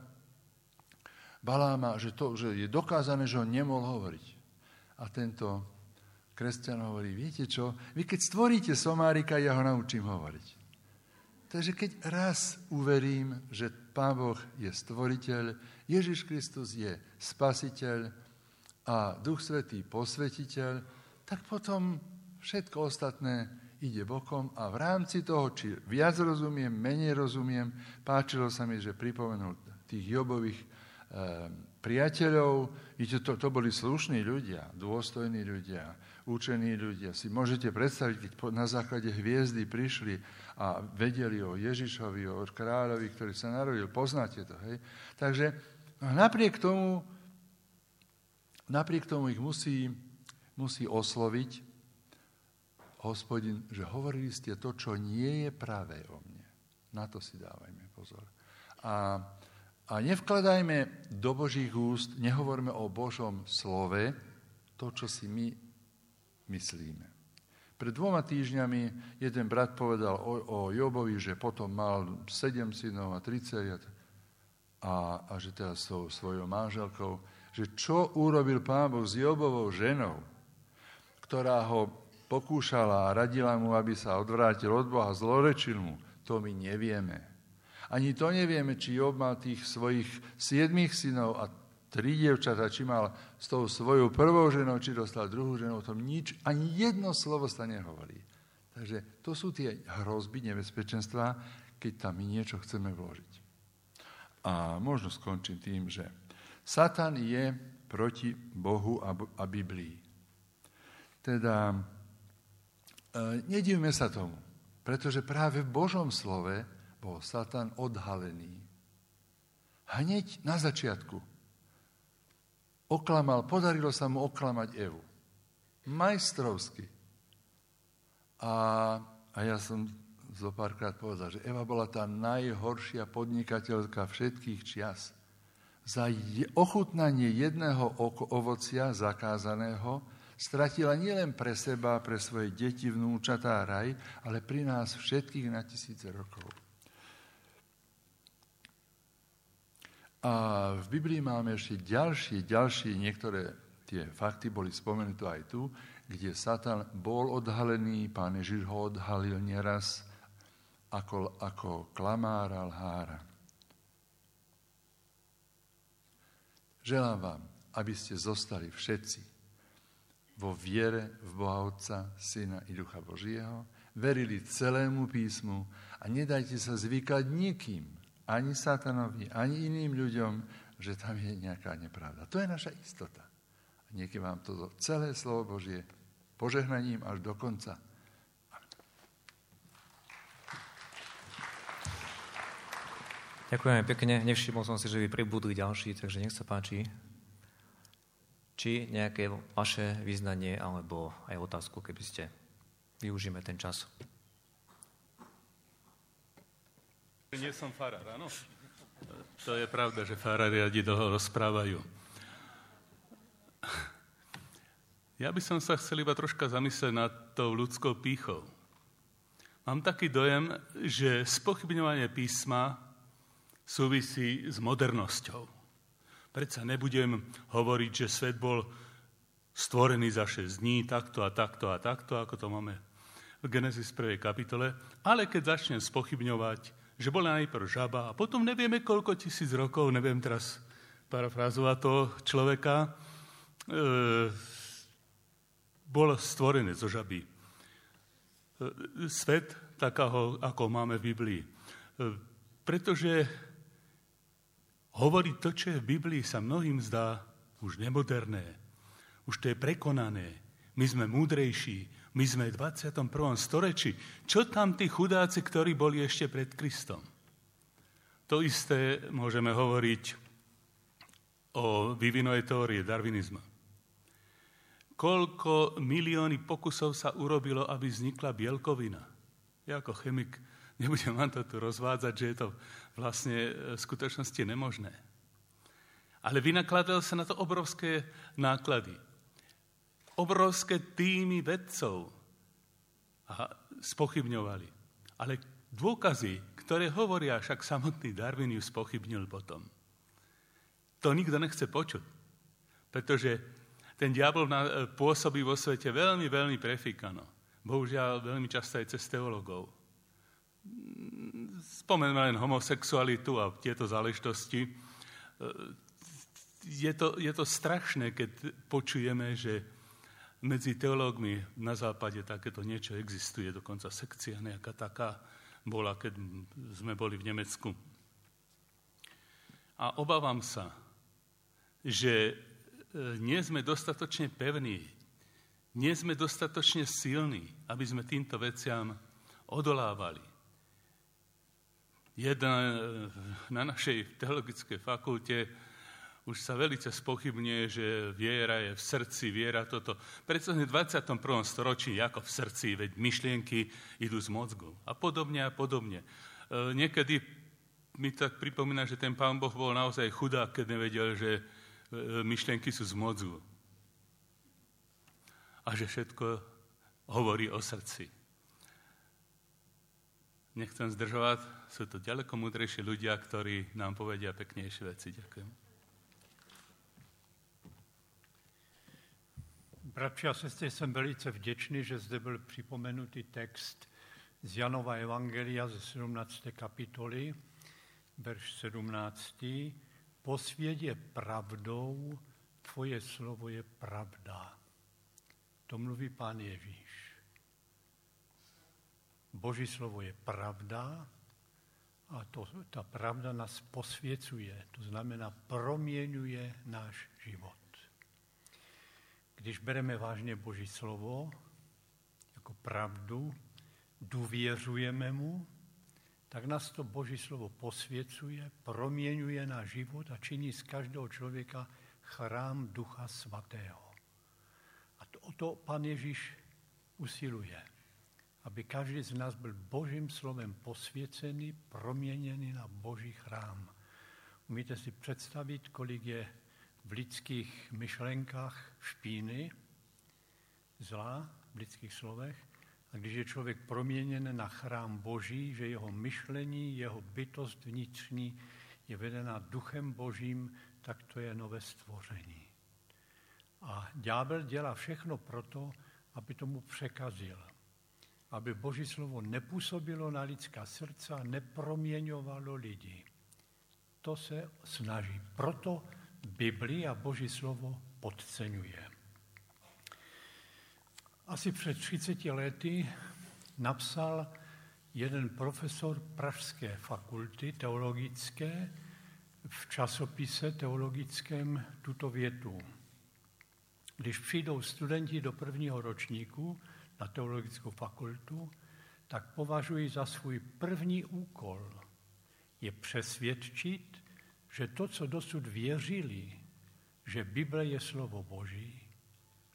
Baláma, že, to, že je dokázané, že on nemohol hovoriť. A tento kresťan hovorí, viete čo, vy keď stvoríte somárika, ja ho naučím hovoriť. Takže keď raz uverím, že Pán Boh je stvoriteľ, Ježiš Kristus je spasiteľ a Duch Svetý posvetiteľ, tak potom všetko ostatné ide bokom a v rámci toho, či viac rozumiem, menej rozumiem, páčilo sa mi, že pripomenul tých Jobových e, priateľov, to, to boli slušní ľudia, dôstojní ľudia, učení ľudia. Si môžete predstaviť, keď na základe hviezdy prišli a vedeli o Ježišovi, o kráľovi, ktorý sa narodil. Poznáte to, hej? Takže a napriek tomu napriek tomu ich musí, musí osloviť hospodin, že hovorili ste to, čo nie je pravé o mne. Na to si dávajme pozor. A, a nevkladajme do Božích úst, nehovorme o Božom slove, to, čo si my myslíme. Pred dvoma týždňami jeden brat povedal o, o Jobovi, že potom mal sedem synov a 30 a, a že teraz so svojou manželkou, že čo urobil pán Boh s Jobovou ženou, ktorá ho pokúšala a radila mu, aby sa odvrátil od Boha, zlorečil mu, to my nevieme. Ani to nevieme, či Job mal tých svojich siedmých synov a tri dievčatá, či mal s tou svojou prvou ženou, či dostal druhú ženou, o tom nič, ani jedno slovo sa nehovorí. Takže to sú tie hrozby, nebezpečenstva, keď tam my niečo chceme vložiť. A možno skončím tým, že Satan je proti Bohu a Biblii. Teda e, nedivme sa tomu, pretože práve v Božom slove bol Satan odhalený. Hneď na začiatku oklamal, podarilo sa mu oklamať Evu. Majstrovsky. A, a ja som zo párkrát povedal, že Eva bola tá najhoršia podnikateľka všetkých čias. Za ochutnanie jedného ovocia zakázaného stratila nielen pre seba, pre svoje deti, vnúčatá raj, ale pri nás všetkých na tisíce rokov. A v Biblii máme ešte ďalšie, ďalšie, niektoré tie fakty boli spomenuté aj tu, kde Satan bol odhalený, pán Ježiš ho odhalil nieraz ako, ako klamára lhára. Želám vám, aby ste zostali všetci vo viere v Boha Otca, Syna i Ducha Božieho, verili celému písmu a nedajte sa zvykať nikým, ani satanovi, ani iným ľuďom, že tam je nejaká nepravda. To je naša istota. A niekedy vám to celé slovo Božie požehnaním až do konca. Ďakujeme pekne. Nevšimol som si, že vy pribudli ďalší, takže nech sa páči. Či nejaké vaše význanie alebo aj otázku, keby ste využíme ten čas. Nie som farár, áno? To je pravda, že farári radi dlho rozprávajú. Ja by som sa chcel iba troška zamyslieť nad tou ľudskou pýchou. Mám taký dojem, že spochybňovanie písma súvisí s modernosťou. Predsa nebudem hovoriť, že svet bol stvorený za 6 dní, takto a takto a takto, ako to máme v Genesis 1. kapitole, ale keď začnem spochybňovať že bola najprv žaba a potom nevieme koľko tisíc rokov, neviem teraz parafrázovať toho človeka, e, bol stvorené zo žaby. E, svet, takého, ako máme v Biblii. E, pretože hovoriť to, čo je v Biblii, sa mnohým zdá už nemoderné. Už to je prekonané. My sme múdrejší, my sme v 21. storočí. Čo tam tí chudáci, ktorí boli ešte pred Kristom? To isté môžeme hovoriť o vývinovej teórie darwinizma. Koľko milióny pokusov sa urobilo, aby vznikla bielkovina? Ja ako chemik nebudem vám to tu rozvádzať, že je to vlastne v skutočnosti nemožné. Ale vynakladal sa na to obrovské náklady obrovské týmy vedcov a spochybňovali. Ale dôkazy, ktoré hovoria, však samotný Darwin ju spochybnil potom. To nikto nechce počuť, pretože ten diabol pôsobí vo svete veľmi, veľmi prefikano. Bohužiaľ, veľmi často aj cez teologov. Spomeňme len homosexualitu a tieto záležitosti. Je to, je to strašné, keď počujeme, že medzi teológmi na západe takéto niečo existuje, dokonca sekcia nejaká taká bola, keď sme boli v Nemecku. A obávam sa, že e, nie sme dostatočne pevní, nie sme dostatočne silní, aby sme týmto veciam odolávali. Jedna e, na našej teologickej fakulte už sa velice spochybňuje, že viera je v srdci, viera toto. Preto v 21. storočí ako v srdci, veď myšlienky idú z mozgu. A podobne a podobne. E, niekedy mi tak pripomína, že ten pán Boh bol naozaj chudák, keď nevedel, že e, myšlienky sú z mozgu. A že všetko hovorí o srdci. Nechcem zdržovať, sú to ďaleko múdrejší ľudia, ktorí nám povedia peknejšie veci. Ďakujem. Bratři a sestry, jsem velice vděčný, že zde byl připomenutý text z Janova Evangelia ze 17. kapitoly, verš 17. Posvěd je pravdou, tvoje slovo je pravda. To mluví pán Ježíš. Boží slovo je pravda a to, ta pravda nás posvěcuje, to znamená proměňuje náš život. Když bereme vážně Boží slovo jako pravdu, důvěřujeme mu, tak nás to Boží slovo posvěcuje, proměňuje náš život a činí z každého člověka chrám Ducha Svatého. A to, o to pan Ježíš usiluje, aby každý z nás byl Božím slovem posvěcený, proměněný na Boží chrám. Umíte si představit, kolik je v lidských myšlenkách špíny, zla v lidských slovech, a když je člověk proměněn na chrám Boží, že jeho myšlení, jeho bytost vnitřní je vedena duchem Božím, tak to je nové stvoření. A ďábel dělá všechno proto, aby tomu překazil. Aby Boží slovo nepůsobilo na lidská srdce, neproměňovalo lidi. To se snaží. Proto Bibli a Boží slovo podceňuje. Asi před 30 lety napsal jeden profesor Pražské fakulty teologické v časopise teologickém tuto větu. Když přijdou studenti do prvního ročníku na teologickou fakultu, tak považuji za svůj první úkol je přesvědčit že to, co dosud věřili, že Bible je slovo Boží,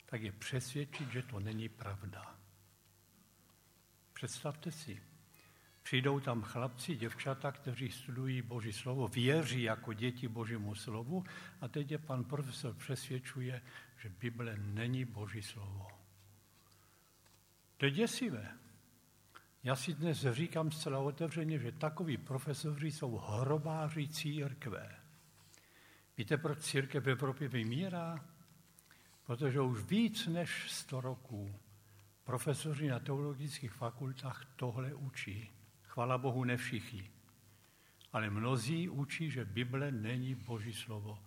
tak je přesvědčit, že to není pravda. Představte si, přijdou tam chlapci, děvčata, kteří studují Boží slovo, věří jako děti Božímu slovu a teď je pan profesor přesvědčuje, že Bible není Boží slovo. To je děsivé. Já si dnes říkám zcela otevřeně, že takoví profesoři jsou hrobáři církve. Víte, proč církev v Evropě vymírá? Protože už víc než 100 roků profesoři na teologických fakultách tohle učí. Chvala Bohu, ne všichni. Ale mnozí učí, že Bible není Boží slovo.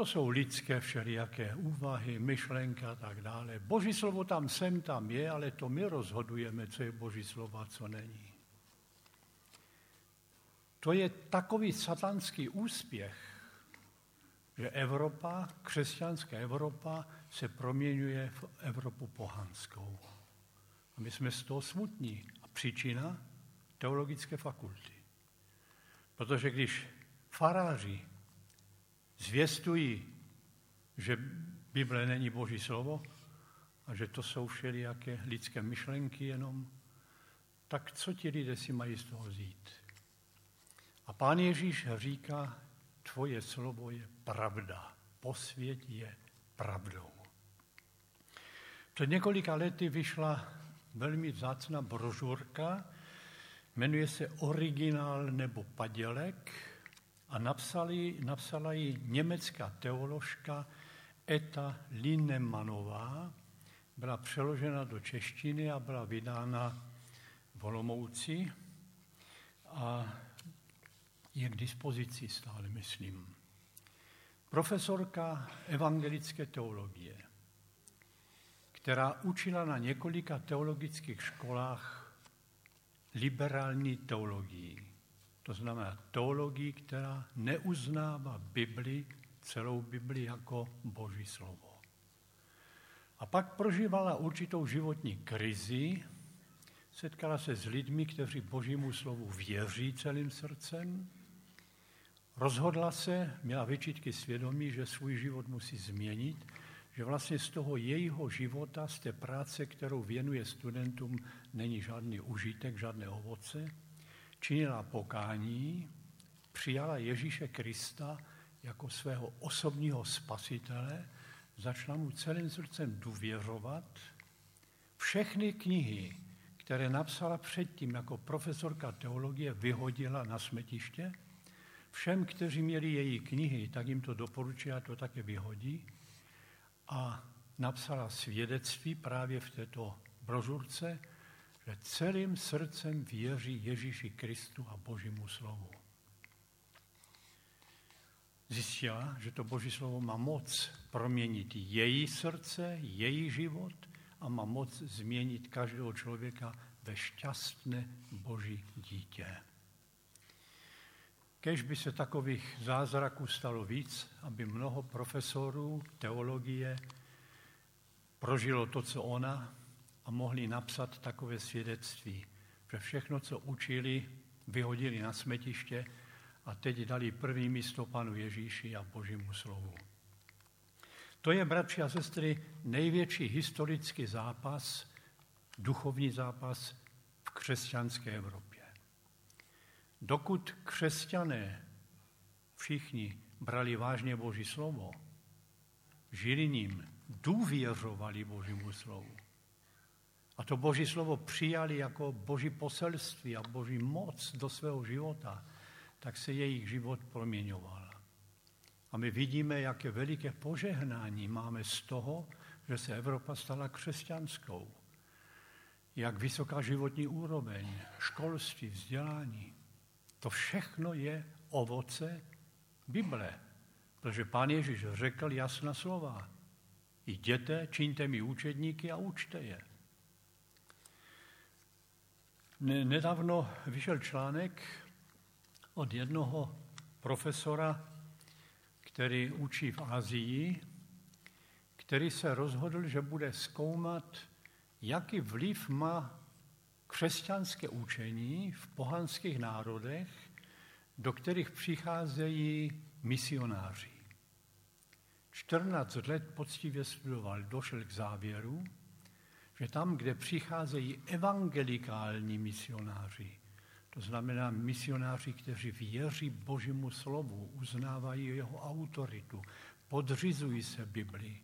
To jsou lidské všelijaké úvahy, myšlenky a tak dále. Boží slovo tam sem, tam je, ale to my rozhodujeme, co je Boží slovo a co není. To je takový satanský úspěch, že Evropa, křesťanská Evropa, se proměňuje v Evropu pohanskou. A my jsme z toho smutní. A příčina? Teologické fakulty. Protože když faráři zvěstují, že Bible není Boží slovo a že to jsou všelijaké lidské myšlenky jenom, tak co ti lidé si mají z toho vzít? A pán Ježíš říká, tvoje slovo je pravda, posvěť je pravdou. Před několika lety vyšla velmi vzácná brožurka, jmenuje se Originál nebo padělek, a napsali, napsala ji německá teoložka Eta Linemanová, byla přeložena do češtiny a byla vydána v Olomouci a je k dispozici stále, myslím. Profesorka evangelické teologie, která učila na několika teologických školách liberální teologii to znamená teologii, která neuznává Bibli, celou Bibli jako Boží slovo. A pak prožívala určitou životní krizi, setkala se s lidmi, kteří Božímu slovu věří celým srdcem, rozhodla se, měla vyčitky svědomí, že svůj život musí změnit, že vlastně z toho jejího života, z té práce, kterou věnuje studentům, není žádný užitek, žádné ovoce. Činila pokání, přijala Ježíše Krista jako svého osobního spasitele, začala mu celým srdcem důvěřovat. Všechny knihy, které napsala předtím jako profesorka teologie, vyhodila na smetiště. Všem, kteří měli její knihy, tak jim to doporučila, to také vyhodí. A napsala svědectví právě v této brožurce, že celým srdcem věří Ježíši Kristu a Božímu slovu. Zjistila, že to Boží slovo má moc proměnit její srdce, její život a má moc změnit každého člověka ve šťastné Boží dítě. Kež by se takových zázraků stalo víc, aby mnoho profesorů teologie prožilo to, co ona, a mohli napsat takové svědectví, že všechno, co učili, vyhodili na smetiště a teď dali první místo Panu Ježíši a Božímu slovu. To je, bratři a sestry, největší historický zápas, duchovní zápas v křesťanské Evropě. Dokud křesťané všichni brali vážně Boží slovo, žili ním, důvěřovali Božímu slovu, a to Boží slovo přijali jako Boží poselství a Boží moc do svého života, tak se jejich život proměňoval. A my vidíme, jaké veliké požehnání máme z toho, že se Evropa stala křesťanskou. Jak vysoká životní úroveň, školství, vzdělání. To všechno je ovoce Bible. Protože pán Ježíš řekl jasná slova. Jděte, čiňte mi učedníky a učte je. Nedávno vyšel článek od jednoho profesora, který učí v Azii, který se rozhodl, že bude zkoumat, jaký vliv má křesťanské učení v pohanských národech, do kterých přicházejí misionáři. 14 let poctivě studoval, došel k závěru, že tam, kde přicházejí evangelikální misionáři, to znamená misionáři, kteří věří Božímu slovu, uznávají jeho autoritu, podřizují se Biblii,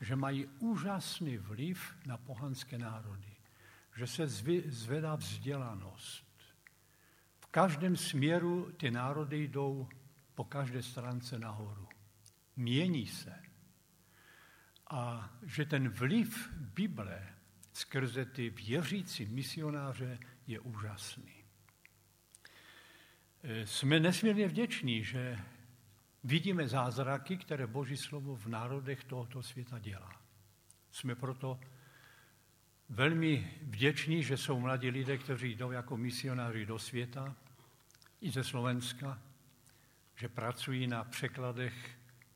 že mají úžasný vliv na pohanské národy, že se zvedá vzdělanost. V každém směru ty národy jdou po každé stránce nahoru. Mění se. A že ten vliv Bible skrze ty věřící misionáře je úžasný. E, jsme nesmírně vděční, že vidíme zázraky, které Boží slovo v národech tohoto světa dělá. Jsme proto velmi vděční, že jsou mladí lidé, kteří jdou jako misionáři do světa, i ze Slovenska, že pracují na překladech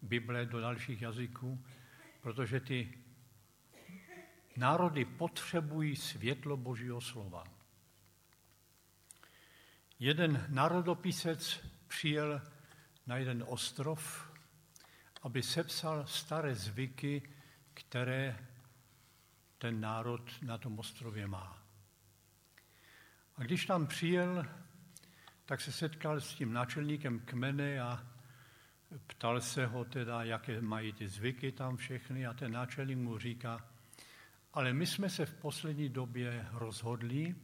Bible do dalších jazyků, protože ty Národy potřebují světlo Božího slova. Jeden národopisec přijel na jeden ostrov, aby sepsal staré zvyky, které ten národ na tom ostrově má. A když tam přijel, tak se setkal s tím náčelníkem kmene a ptal se ho teda, jaké mají ty zvyky tam všechny a ten náčelník mu říká, ale my jsme se v poslední době rozhodli,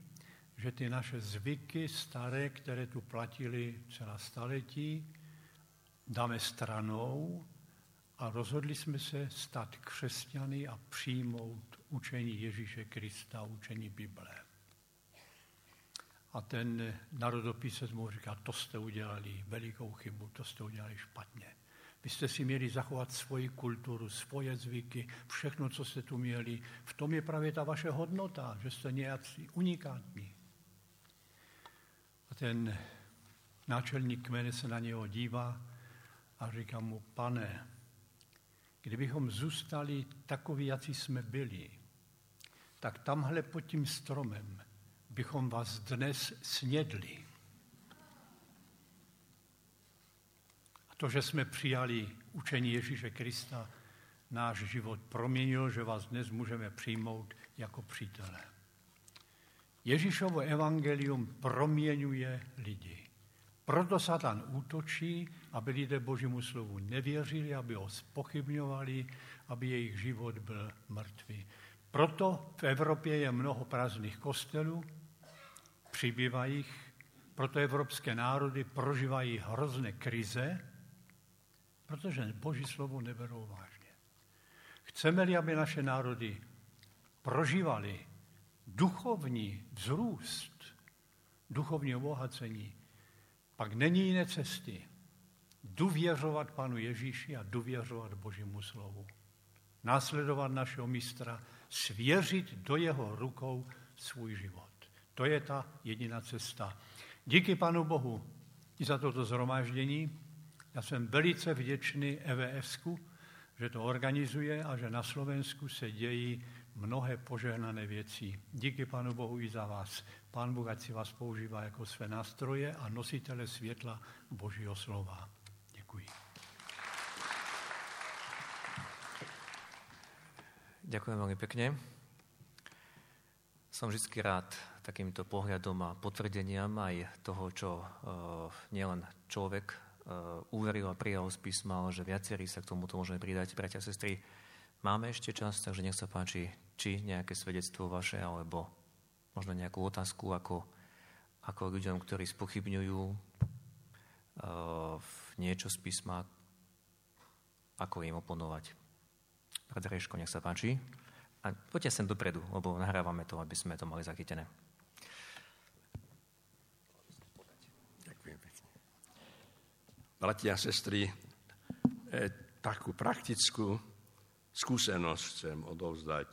že ty naše zvyky staré, které tu platili celá staletí, dáme stranou a rozhodli jsme se stát křesťany a přijmout učení Ježíše Krista, učení Bible. A ten narodopisec mu říká, to jste udělali velikou chybu, to jste udělali špatně. Vy jste si měli zachovat svoji kulturu, svoje zvyky, všechno, co jste tu měli. V tom je právě ta vaše hodnota, že jste nějací unikátní. A ten náčelník kmene se na něho dívá a říká mu, pane, kdybychom zůstali takoví, jací jsme byli, tak tamhle pod tím stromem bychom vás dnes snědli. To, že jsme přijali učení Ježíše Krista, náš život proměnil, že vás dnes můžeme přijmout jako přítele. Ježíšovo evangelium proměňuje lidi. Proto Satan útočí, aby lidé Božímu slovu nevěřili, aby ho spochybňovali, aby jejich život byl mrtvý. Proto v Evropě je mnoho prázdných kostelů, přibývají proto evropské národy prožívají hrozné krize, protože Boží slovo neberou vážně. Chceme-li, aby naše národy prožívali duchovní vzrůst, duchovní obohacení, pak není jiné cesty. Důvěřovat Panu Ježíši a důvěřovat Božímu slovu. Následovat našeho mistra, svěřit do jeho rukou svůj život. To je ta jediná cesta. Díky Panu Bohu i za toto zhromáždění. Já jsem velice vděčný EVSku, že to organizuje a že na Slovensku se dějí mnohé požehnané věci. Díky Panu Bohu i za vás. Pán Bůh ať si vás používá jako své nástroje a nositele světla Božího slova. Děkuji. Ďakujem veľmi pekne. Som vždy rád takýmto pohľadom a potvrdeniam aj toho, čo uh, nielen človek uveril a prijal z písma, ale že viacerí sa k tomuto môžeme pridať. Bratia sestry, máme ešte čas, takže nech sa páči, či nejaké svedectvo vaše, alebo možno nejakú otázku, ako, ako ľuďom, ktorí spochybňujú uh, niečo z písma, ako im oponovať. Brat nech sa páči. A poďte sem dopredu, lebo nahrávame to, aby sme to mali zachytené. Ďakujem pekne. Bratia a sestry, e, takú praktickú skúsenosť chcem odovzdať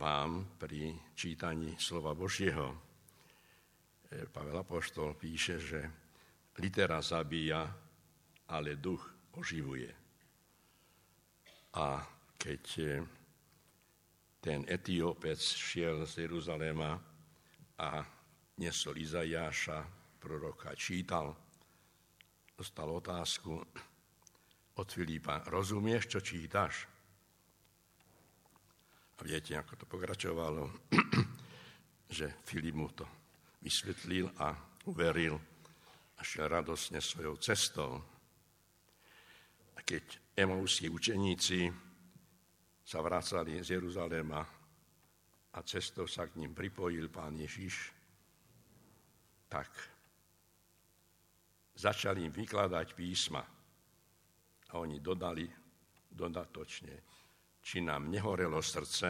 vám pri čítaní slova Božieho. E, Pavel Apoštol píše, že litera zabíja, ale duch oživuje. A keď e, ten etiópec šiel z Jeruzaléma a nesol Izajáša, proroka, čítal, dostal otázku od Filipa, rozumieš, čo čítaš? A viete, ako to pokračovalo, že Filip mu to vysvetlil a uveril a šiel radosne svojou cestou. A keď emauskí učeníci sa vracali z Jeruzaléma a cestou sa k ním pripojil pán Ježiš, tak začali im vykladať písma. A oni dodali dodatočne, či nám nehorelo srdce,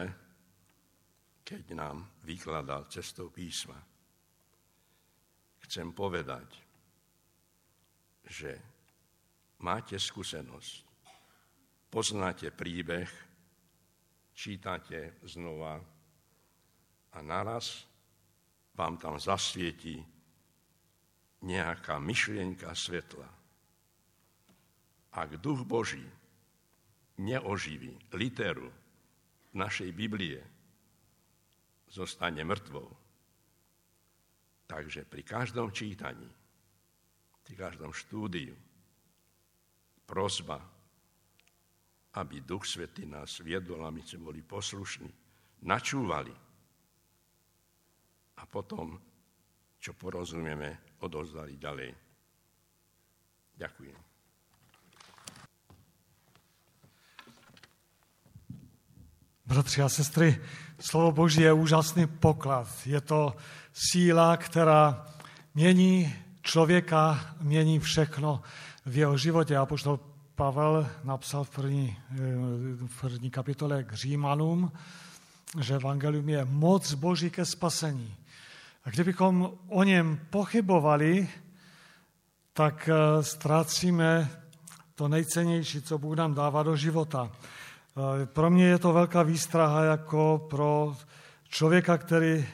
keď nám vykladal cestou písma. Chcem povedať, že máte skúsenosť, poznáte príbeh, čítate znova a naraz vám tam zasvieti nejaká myšlienka svetla. Ak duch Boží neoživí literu našej Biblie, zostane mŕtvou. Takže pri každom čítaní, pri každom štúdiu, prozba aby Duch Svetý nás viedol a my sme boli poslušní, načúvali. A potom, čo porozumieme, odozdali ďalej. Ďakujem. Bratři a sestry, slovo Boží je úžasný poklad. Je to síla, která mění člověka, mění všechno v jeho životě. A poštol Pavel napsal v první, eh, v první kapitole k Římanům, že evangelium je moc Boží ke spasení. A kdybychom o něm pochybovali, tak eh, ztrácíme to nejcennější, co Bůh nám dává do života. Eh, pro mě je to velká výstraha jako pro člověka, který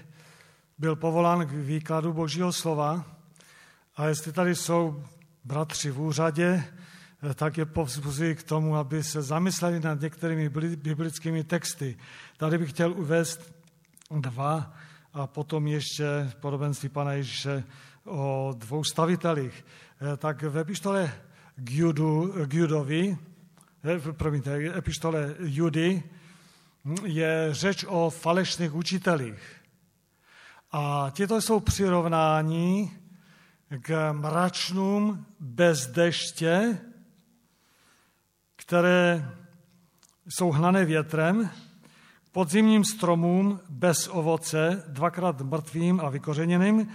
byl povolán k výkladu Božího slova. A jestli tady jsou bratři v úřadě, tak je povzbuzují k tomu, aby se zamysleli nad některými biblickými texty. Tady bych chtěl uvést dva a potom ještě podobenství pana Ježíše o dvou stavitelích. Eh, tak ve pištole k, Judu, k Judovi, eh, promiňte, epištole Judy, je řeč o falešných učitelích. A tyto jsou přirovnání k mračnům bez deště, které jsou hnané větrem, podzimním stromům bez ovoce, dvakrát mrtvým a vykořeněným,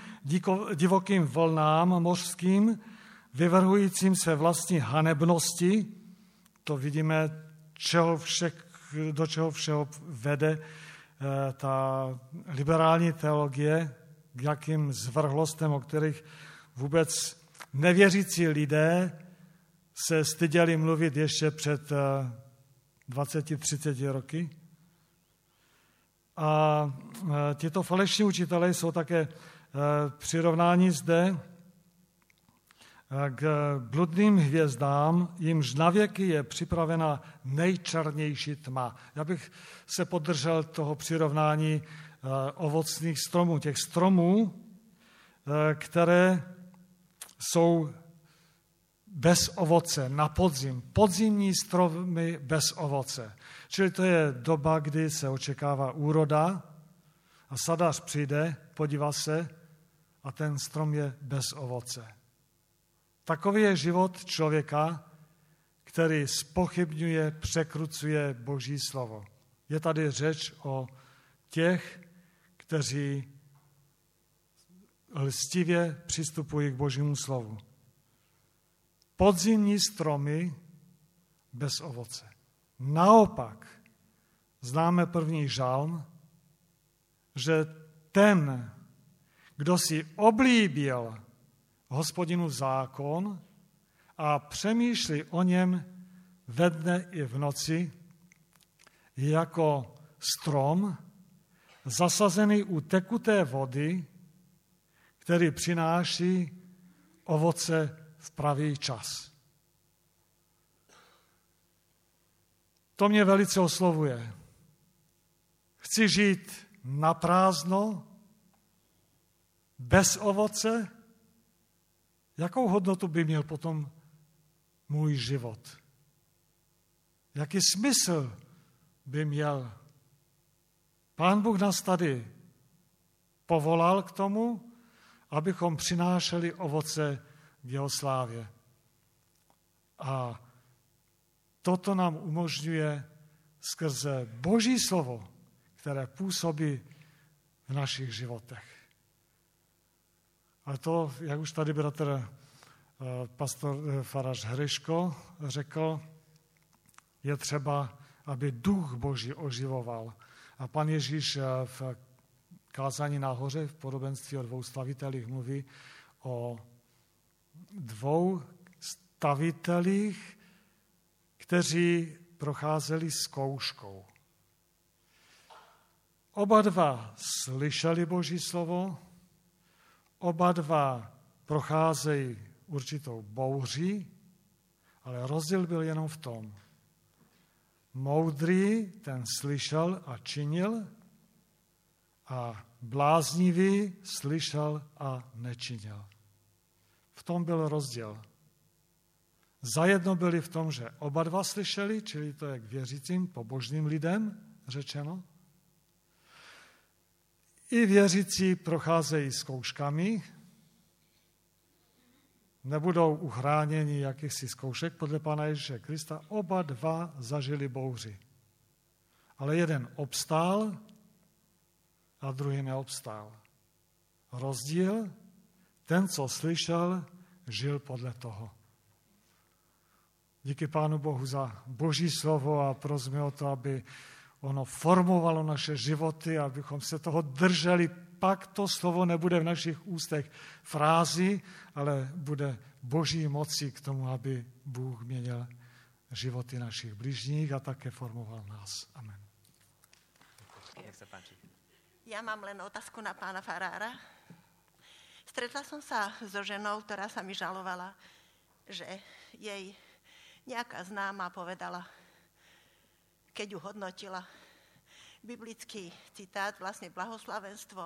divokým vlnám mořským, vyvrhujícím se vlastní hanebnosti, to vidíme, čeho vše, do čeho všeho vede eh, ta liberální teologie, k jakým zvrhlostem, o kterých vůbec nevěřící lidé se styděli mluvit ještě před 20-30 eh, roky. A eh, tyto falešní učitelé jsou také přirovnáni zde k bludným hvězdám, jimž navěky je připravena nejčernější tma. Já bych se podržel toho přirovnání ovocných stromů, těch stromů, které jsou bez ovoce na podzim. Podzimní stromy bez ovoce. Čili to je doba, kdy se očekává úroda a sadář přijde, podívá se a ten strom je bez ovoce. Takový je život člověka, který spochybňuje, překrucuje Boží slovo. Je tady řeč o těch, kteří lstivě přistupují k Božímu slovu. Podzimní stromy bez ovoce. Naopak, známe první žalm, že ten, kdo si oblíbil hospodinu zákon a přemýšlí o něm ve dne i v noci, jako strom zasazený u tekuté vody, který přináší ovoce v pravý čas. To mě velice oslovuje. Chci žít na prázdno, bez ovoce, jakou hodnotu by měl potom můj život? Jaký smysl by měl? Pán Bůh nás tady povolal k tomu, abychom přinášeli ovoce v jeho slávě. A toto nám umožňuje skrze Boží slovo, které působí v našich životech. Ale to, jak už tady bratr eh, pastor eh, Faraž Hryško řekl, je třeba, aby duch Boží oživoval. A pan Ježíš eh, v kázání nahoře v podobenství o dvou stavitelích mluví o dvou stavitelích, kteří procházeli zkouškou. Oba dva slyšeli Boží slovo, Oba dva procházejí určitou bouří, ale rozdíl byl jenom v tom. Moudrý ten slyšel a činil a bláznivý slyšel a nečinil. V tom byl rozdíl. Zajedno byli v tom, že oba dva slyšeli, čili to je k věřícím, pobožným lidem řečeno, i věřící procházejí zkouškami, nebudou uchráněni jakýchsi zkoušek podle Pana Ježíše Krista. Oba dva zažili bouři. Ale jeden obstál a druhý neobstál. Rozdíl, ten, co slyšel, žil podle toho. Díky Pánu Bohu za Boží slovo a prosme o to, aby ono formovalo naše životy, abychom se toho drželi. Pak to slovo nebude v našich ústech frázi, ale bude boží moci k tomu, aby Bůh měnil životy našich bližních a také formoval nás. Amen. Ja mám len otázku na pána Farára. Stretla som sa so ženou, ktorá sa mi žalovala, že jej nejaká známa povedala, keď ju hodnotila. Biblický citát, vlastne blahoslavenstvo.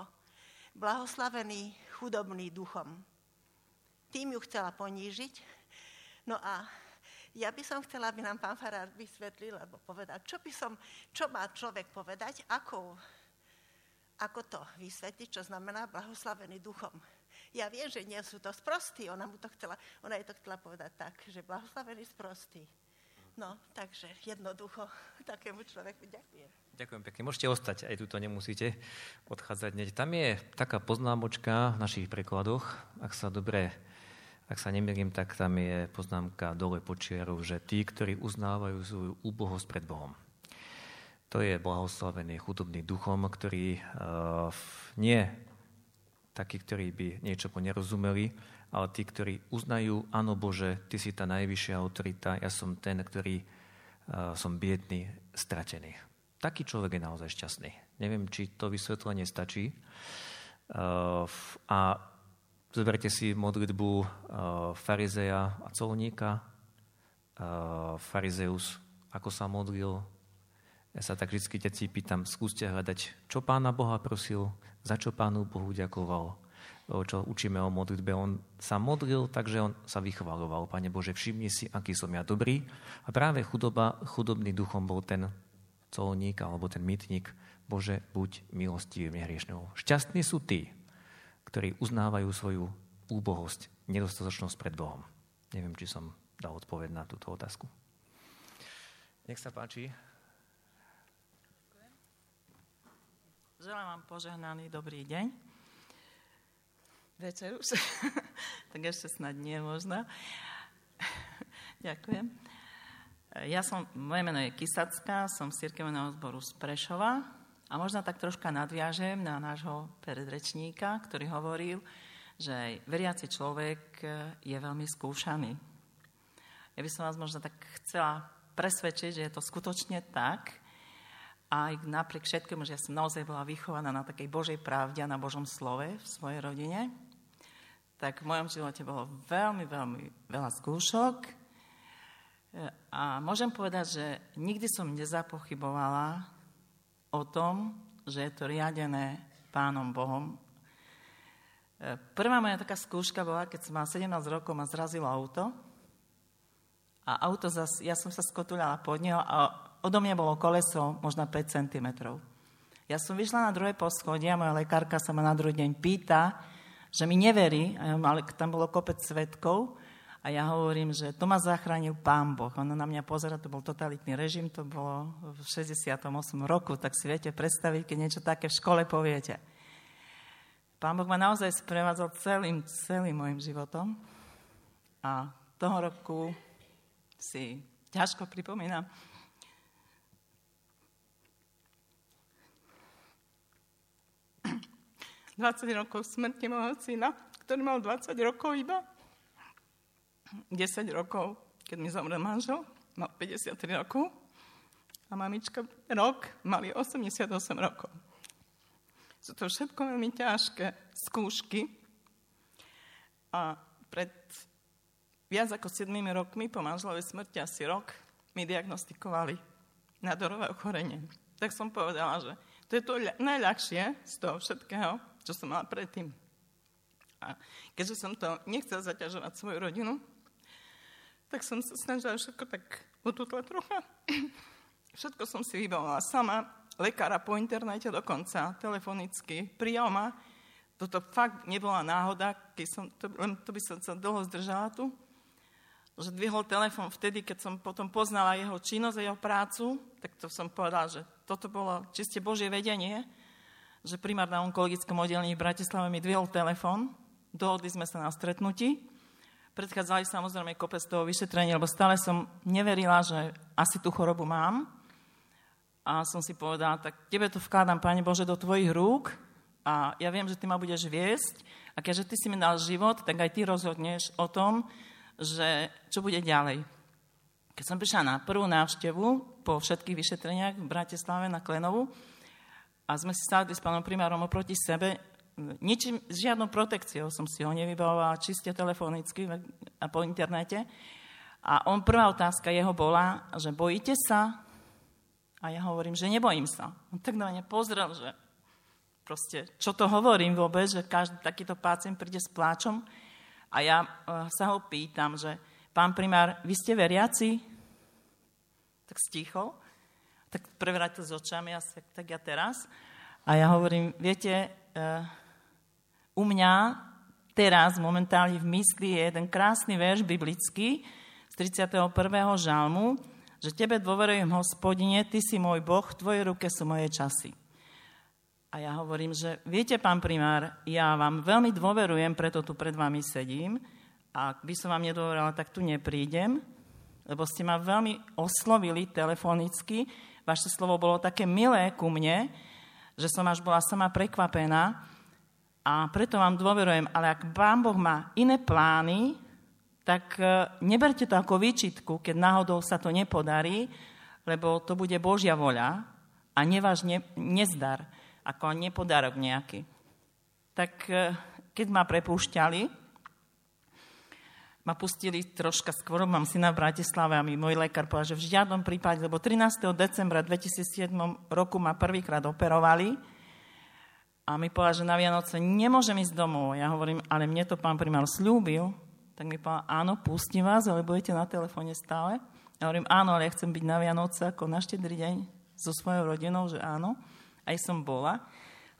Blahoslavený chudobný duchom. Tým ju chcela ponížiť, No a ja by som chcela, aby nám pán Farár vysvetlil, alebo povedal, čo, by som, čo má človek povedať, ako, ako to vysvetliť, čo znamená blahoslavený duchom. Ja viem, že nie sú to sprostí, ona, mu to chcela, ona je to chcela povedať tak, že blahoslavený sprostý. No, takže jednoducho takému človeku ďakujem. Ďakujem pekne. Môžete ostať, aj tu nemusíte odchádzať. Tam je taká poznámočka v našich prekladoch, ak sa dobre ak sa nemýlim, tak tam je poznámka dole počiarov, že tí, ktorí uznávajú svoju úbohosť pred Bohom. To je blahoslavený chudobný duchom, ktorý uh, nie takí, ktorí by niečo nerozumeli, ale tí, ktorí uznajú, áno Bože, Ty si tá najvyššia autorita, ja som ten, ktorý uh, som biedný, stratený. Taký človek je naozaj šťastný. Neviem, či to vysvetlenie stačí. Uh, a Zoberte si modlitbu uh, farizeja a colníka. Uh, farizeus, ako sa modlil. Ja sa tak vždy deti pýtam, skúste hľadať, čo pána Boha prosil, za čo pánu Bohu ďakoval. Čo učíme o modlitbe. On sa modlil, takže on sa vychvaloval. Pane Bože, všimni si, aký som ja dobrý. A práve chudoba, chudobný duchom bol ten colník alebo ten mytník. Bože, buď milostivý hriešnou. Šťastní sú tí, ktorí uznávajú svoju úbohosť, nedostatočnosť pred Bohom. Neviem, či som dal odpoveď na túto otázku. Nech sa páči. Želám vám požehnaný dobrý deň. Večer už. tak ešte snad nie možno. Ďakujem. Ja som, moje meno je Kisacká, som z cirkevného zboru z Prešova a možno tak troška nadviažem na nášho predrečníka, ktorý hovoril, že veriaci človek je veľmi skúšaný. Ja by som vás možno tak chcela presvedčiť, že je to skutočne tak, aj napriek všetkému, že ja som naozaj bola vychovaná na takej Božej pravde a na Božom slove v svojej rodine, tak v mojom živote bolo veľmi, veľmi veľa skúšok. A môžem povedať, že nikdy som nezapochybovala o tom, že je to riadené Pánom Bohom. Prvá moja taká skúška bola, keď som mala 17 rokov, ma zrazilo auto. A auto zas, ja som sa skotuľala pod neho a odo mňa bolo koleso možno 5 cm. Ja som vyšla na druhé poschodie a moja lekárka sa ma na druhý deň pýta, že mi neverí, ale tam bolo kopec svetkov, a ja hovorím, že to ma zachránil pán Boh. Ona na mňa pozera, to bol totalitný režim, to bolo v 68. roku, tak si viete predstaviť, keď niečo také v škole poviete. Pán Boh ma naozaj sprevádzal celým, celým môjim životom a toho roku si ťažko pripomínam, ...20 rokov smrti môjho syna, ktorý mal 20 rokov iba. 10 rokov, keď mi zomrel manžel, mal 53 rokov a mamička rok, mali 88 rokov. Sú to všetko veľmi ťažké skúšky a pred viac ako 7 rokmi po manželovej smrti asi rok mi diagnostikovali nádorové ochorenie. Tak som povedala, že to je to najľahšie z toho všetkého, čo som mala predtým. A keďže som to nechcela zaťažovať svoju rodinu, tak som sa snažila všetko tak utútla trocha. Všetko som si vybavovala sama, lekára po internete dokonca, telefonicky, prijal ma. Toto fakt nebola náhoda, keď som, to, len to by som sa dlho zdržala tu, že dvihol telefon vtedy, keď som potom poznala jeho činnosť a jeho prácu, tak to som povedala, že toto bolo čiste Božie vedenie, že primár na onkologickom oddelení v Bratislave mi dvihol telefon, dohodli sme sa na stretnutí predchádzali samozrejme kopec toho vyšetrenia, lebo stále som neverila, že asi tú chorobu mám. A som si povedala, tak tebe to vkladám, Pane Bože, do tvojich rúk a ja viem, že ty ma budeš viesť a keďže ty si mi dal život, tak aj ty rozhodneš o tom, že čo bude ďalej. Keď som prišla na prvú návštevu po všetkých vyšetreniach v Bratislave na Klenovu a sme stáli s pánom primárom oproti sebe, ničím, žiadnou protekciou som si ho nevybavovala, čiste telefonicky a po internete. A on, prvá otázka jeho bola, že bojíte sa? A ja hovorím, že nebojím sa. On tak na mňa pozrel, že proste, čo to hovorím vôbec, že každý takýto pacient príde s pláčom. A ja uh, sa ho pýtam, že pán primár, vy ste veriaci? Tak stichol. Tak prevrátil s očami, a tak ja teraz. A ja hovorím, viete, uh, u mňa teraz momentálne v mysli je jeden krásny verš biblický z 31. žalmu, že tebe dôverujem, hospodine, ty si môj Boh, v tvojej ruke sú moje časy. A ja hovorím, že viete, pán primár, ja vám veľmi dôverujem, preto tu pred vami sedím. A ak by som vám nedôverala, tak tu neprídem, lebo ste ma veľmi oslovili telefonicky. Vaše slovo bolo také milé ku mne, že som až bola sama prekvapená. A preto vám dôverujem. Ale ak pán Boh má iné plány, tak e, neberte to ako výčitku, keď náhodou sa to nepodarí, lebo to bude Božia voľa a neváš ne, nezdar, ako nepodarok nejaký. Tak e, keď ma prepúšťali, ma pustili troška skôr, mám syna v Bratislave a mi môj lekár povedal, že v žiadnom prípade, lebo 13. decembra 2007 roku ma prvýkrát operovali a mi povedal, že na Vianoce nemôžem ísť domov. Ja hovorím, ale mne to pán primár slúbil, tak mi povedal, áno, pustím vás, ale budete na telefóne stále. Ja hovorím, áno, ale ja chcem byť na Vianoce ako na štedrý deň so svojou rodinou, že áno. Aj som bola.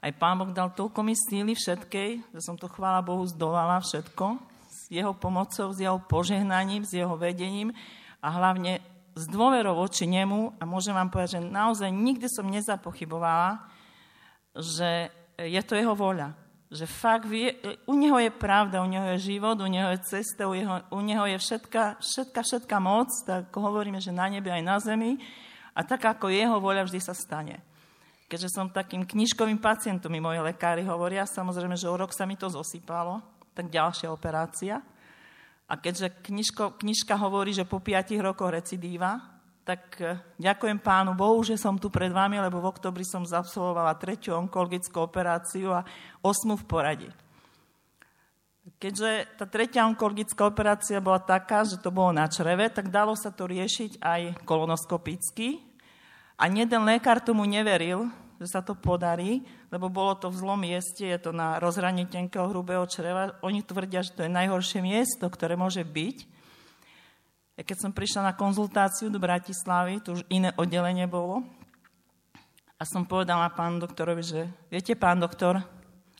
Aj pán Boh dal toľko mi síly všetkej, že som to, chvála Bohu, zdolala všetko. S jeho pomocou, s jeho požehnaním, s jeho vedením a hlavne s dôverou voči nemu. A môžem vám povedať, že naozaj nikdy som nezapochybovala, že je to jeho voľa že fakt vie, u neho je pravda, u neho je život, u neho je cesta, u, jeho, u neho je všetka, všetka, všetka moc, tak hovoríme, že na nebi aj na zemi a tak ako jeho voľa vždy sa stane. Keďže som takým knižkovým pacientom, mi moji lekári hovoria, samozrejme, že o rok sa mi to zosypalo, tak ďalšia operácia. A keďže knižko, knižka hovorí, že po 5 rokoch recidíva, tak e, ďakujem pánu Bohu, že som tu pred vami, lebo v oktobri som zabsolvovala tretiu onkologickú operáciu a osmu v poradí. Keďže tá tretia onkologická operácia bola taká, že to bolo na čreve, tak dalo sa to riešiť aj kolonoskopicky. A jeden lekár tomu neveril, že sa to podarí, lebo bolo to v zlom mieste, je to na rozhranie tenkého hrubého čreva. Oni tvrdia, že to je najhoršie miesto, ktoré môže byť. Ja keď som prišla na konzultáciu do Bratislavy, to už iné oddelenie bolo, a som povedala pánu doktorovi, že viete, pán doktor,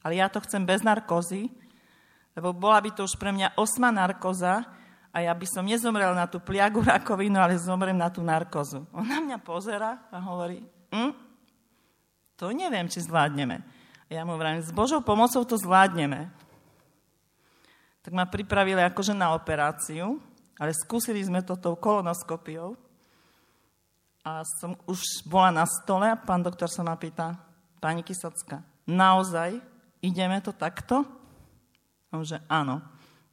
ale ja to chcem bez narkózy, lebo bola by to už pre mňa osma narkoza a ja by som nezomrel na tú pliagu rakovinu, ale zomrem na tú narkozu. On na mňa pozera a hovorí, hm, to neviem, či zvládneme. A ja mu vravím, s Božou pomocou to zvládneme. Tak ma pripravili akože na operáciu ale skúsili sme to tou kolonoskopiou a som už bola na stole a pán doktor sa ma pýta, pani Kysocka, naozaj ideme to takto? A že áno.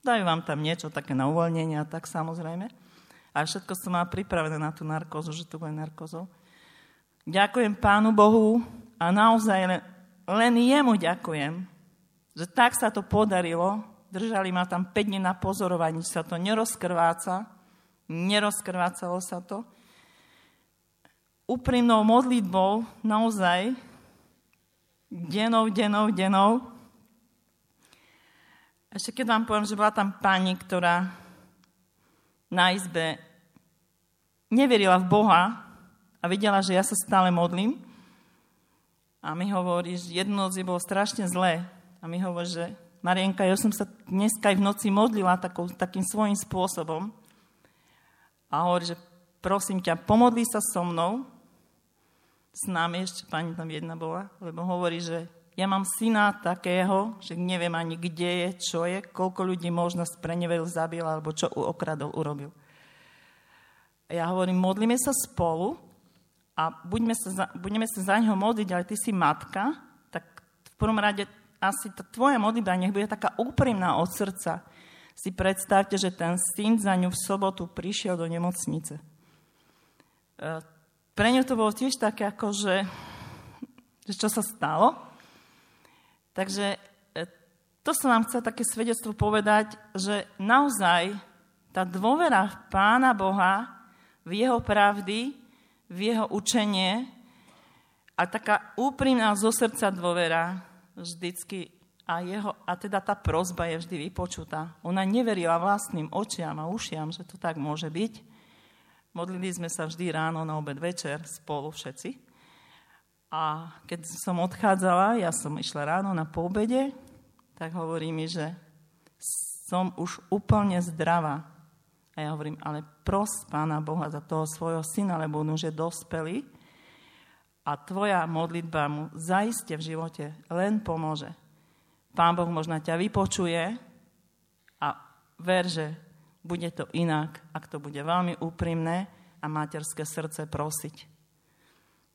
Dajú vám tam niečo také na uvoľnenie a tak samozrejme. A všetko som má pripravené na tú narkózu, že to bude narkózou. Ďakujem Pánu Bohu a naozaj len, len jemu ďakujem, že tak sa to podarilo, Držali ma tam 5 dní na pozorovaní, sa to nerozkrváca. Nerozkrvácalo sa to. Úprimnou modlitbou, naozaj, denou, denou, denou. Ešte keď vám poviem, že bola tam pani, ktorá na izbe neverila v Boha a videla, že ja sa stále modlím. A mi hovorí, že jednu noc bolo strašne zlé. A mi hovorí, že Marienka, ja som sa dneska aj v noci modlila takou, takým svojím spôsobom. A hovorí, že prosím ťa, pomodli sa so mnou. S nami ešte pani tam jedna bola, lebo hovorí, že ja mám syna takého, že neviem ani kde je, čo je, koľko ľudí možno spreneveril, zabil, alebo čo okradol, urobil. Ja hovorím, modlíme sa spolu a budeme sa za, budeme sa za neho modliť, ale ty si matka, tak v prvom rade asi tá tvoja modlitba nech bude taká úprimná od srdca. Si predstavte, že ten syn za ňu v sobotu prišiel do nemocnice. E, pre ňu to bolo tiež také, ako že, že čo sa stalo. Takže e, to som vám chcel také svedectvo povedať, že naozaj tá dôvera v Pána Boha, v Jeho pravdy, v Jeho učenie a taká úprimná zo srdca dôvera vždycky a, jeho, a teda tá prozba je vždy vypočutá. Ona neverila vlastným očiam a ušiam, že to tak môže byť. Modlili sme sa vždy ráno, na obed, večer spolu všetci. A keď som odchádzala, ja som išla ráno na poobede, tak hovorí mi, že som už úplne zdravá. A ja hovorím, ale pros Pána Boha za toho svojho syna, lebo on už je dospelý a tvoja modlitba mu zaiste v živote len pomôže. Pán Boh možno ťa vypočuje a ver, že bude to inak, ak to bude veľmi úprimné a materské srdce prosiť.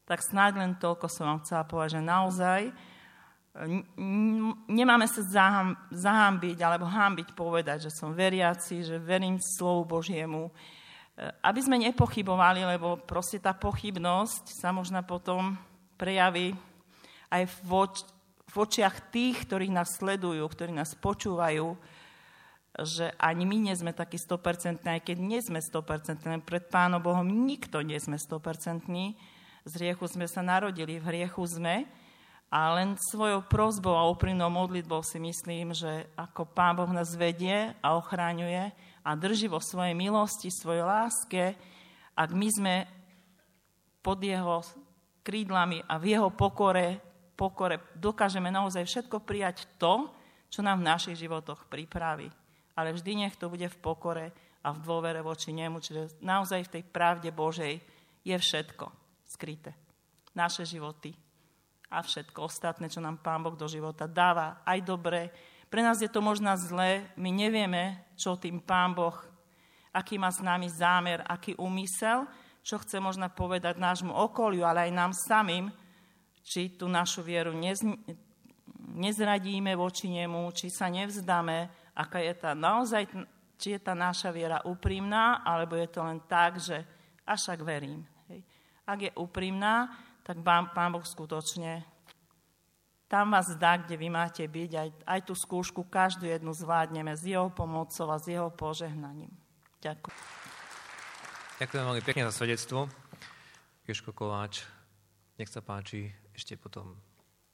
Tak snáď len toľko som vám chcela povedať, že naozaj nemáme sa zahambiť alebo hambiť povedať, že som veriaci, že verím slovu Božiemu, aby sme nepochybovali, lebo proste tá pochybnosť sa možno potom prejaví aj v, oč- v očiach tých, ktorí nás sledujú, ktorí nás počúvajú, že ani my nie sme takí 100%, aj keď nie sme 100%, pred Pánom Bohom nikto nie sme 100%. Z hriechu sme sa narodili, v hriechu sme, a len svojou prozbou a úprimnou modlitbou si myslím, že ako Pán Boh nás vedie a ochráňuje a drží vo svojej milosti, svojej láske, ak my sme pod jeho krídlami a v jeho pokore, pokore dokážeme naozaj všetko prijať to, čo nám v našich životoch pripraví. Ale vždy nech to bude v pokore a v dôvere voči nemu. Čiže naozaj v tej pravde Božej je všetko skryté. Naše životy, a všetko ostatné, čo nám Pán Boh do života dáva, aj dobre. Pre nás je to možno zlé, my nevieme, čo tým Pán Boh, aký má s nami zámer, aký úmysel, čo chce možno povedať nášmu okoliu, ale aj nám samým, či tú našu vieru nez, nezradíme voči nemu, či sa nevzdáme, aká je tá naozaj, či je tá naša viera úprimná, alebo je to len tak, že až ak verím. Hej. Ak je úprimná, tak pán, pán Boh skutočne tam vás dá, kde vy máte byť. Aj, aj tú skúšku, každú jednu zvládneme s jeho pomocou a s jeho požehnaním. Ďakujem. Ďakujem veľmi pekne za svedectvo. Joško Kováč, nech sa páči, ešte potom,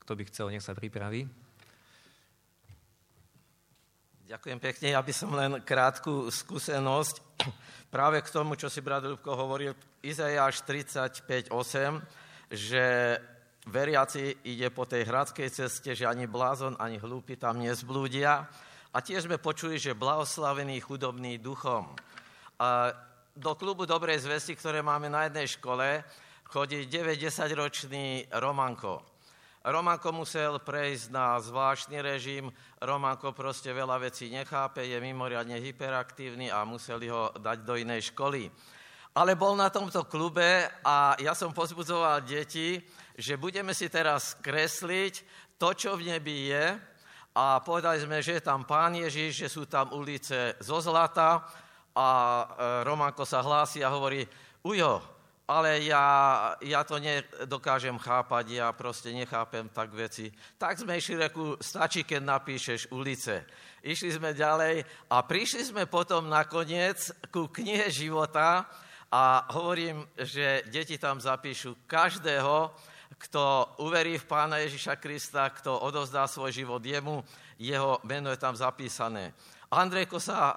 kto by chcel, nech sa pripraví. Ďakujem pekne, ja by som len krátku skúsenosť práve k tomu, čo si brat Ľubko hovoril, Izajáš 35.8, že veriaci ide po tej hradskej ceste, že ani blázon, ani hlúpi tam nezblúdia. A tiež sme počuli, že blahoslavený chudobný duchom. A do klubu Dobrej zvesti, ktoré máme na jednej škole, chodí 9-10 ročný Romanko. Romanko musel prejsť na zvláštny režim, Romanko proste veľa vecí nechápe, je mimoriadne hyperaktívny a museli ho dať do inej školy ale bol na tomto klube a ja som pozbudzoval deti, že budeme si teraz kresliť to, čo v nebi je a povedali sme, že je tam Pán Ježiš, že sú tam ulice zo zlata a e, Romanko sa hlási a hovorí, ujo, ale ja, ja to nedokážem chápať, ja proste nechápem tak veci. Tak sme išli, reku, stačí, keď napíšeš ulice. Išli sme ďalej a prišli sme potom nakoniec ku knihe života, a hovorím, že deti tam zapíšu každého, kto uverí v Pána Ježiša Krista, kto odovzdá svoj život jemu, jeho meno je tam zapísané. Andrejko sa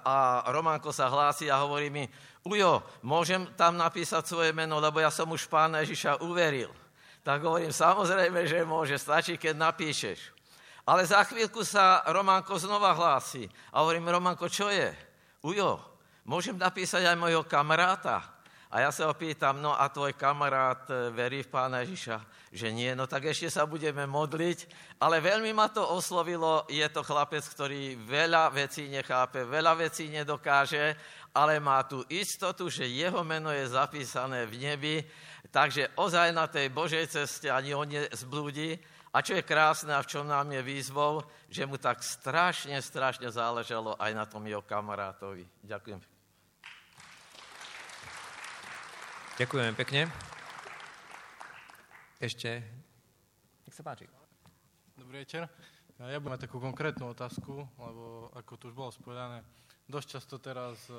a Románko sa hlási a hovorí mi, Ujo, môžem tam napísať svoje meno, lebo ja som už Pána Ježiša uveril. Tak hovorím, samozrejme, že môže, stačí, keď napíšeš. Ale za chvíľku sa Románko znova hlási. A hovorím, Románko, čo je? Ujo, Môžem napísať aj mojho kamaráta. A ja sa ho pýtam, no a tvoj kamarát e, verí v Pána Ježiša? Že nie, no tak ešte sa budeme modliť. Ale veľmi ma to oslovilo, je to chlapec, ktorý veľa vecí nechápe, veľa vecí nedokáže, ale má tú istotu, že jeho meno je zapísané v nebi, takže ozaj na tej Božej ceste ani on nezblúdi. A čo je krásne a v čom nám je výzvou, že mu tak strašne, strašne záležalo aj na tom jeho kamarátovi. Ďakujem. Ďakujem pekne. Ešte, nech sa páči. Dobrý večer. Ja budem mať takú konkrétnu otázku, lebo ako tu už bolo spovedané, dosť často teraz e,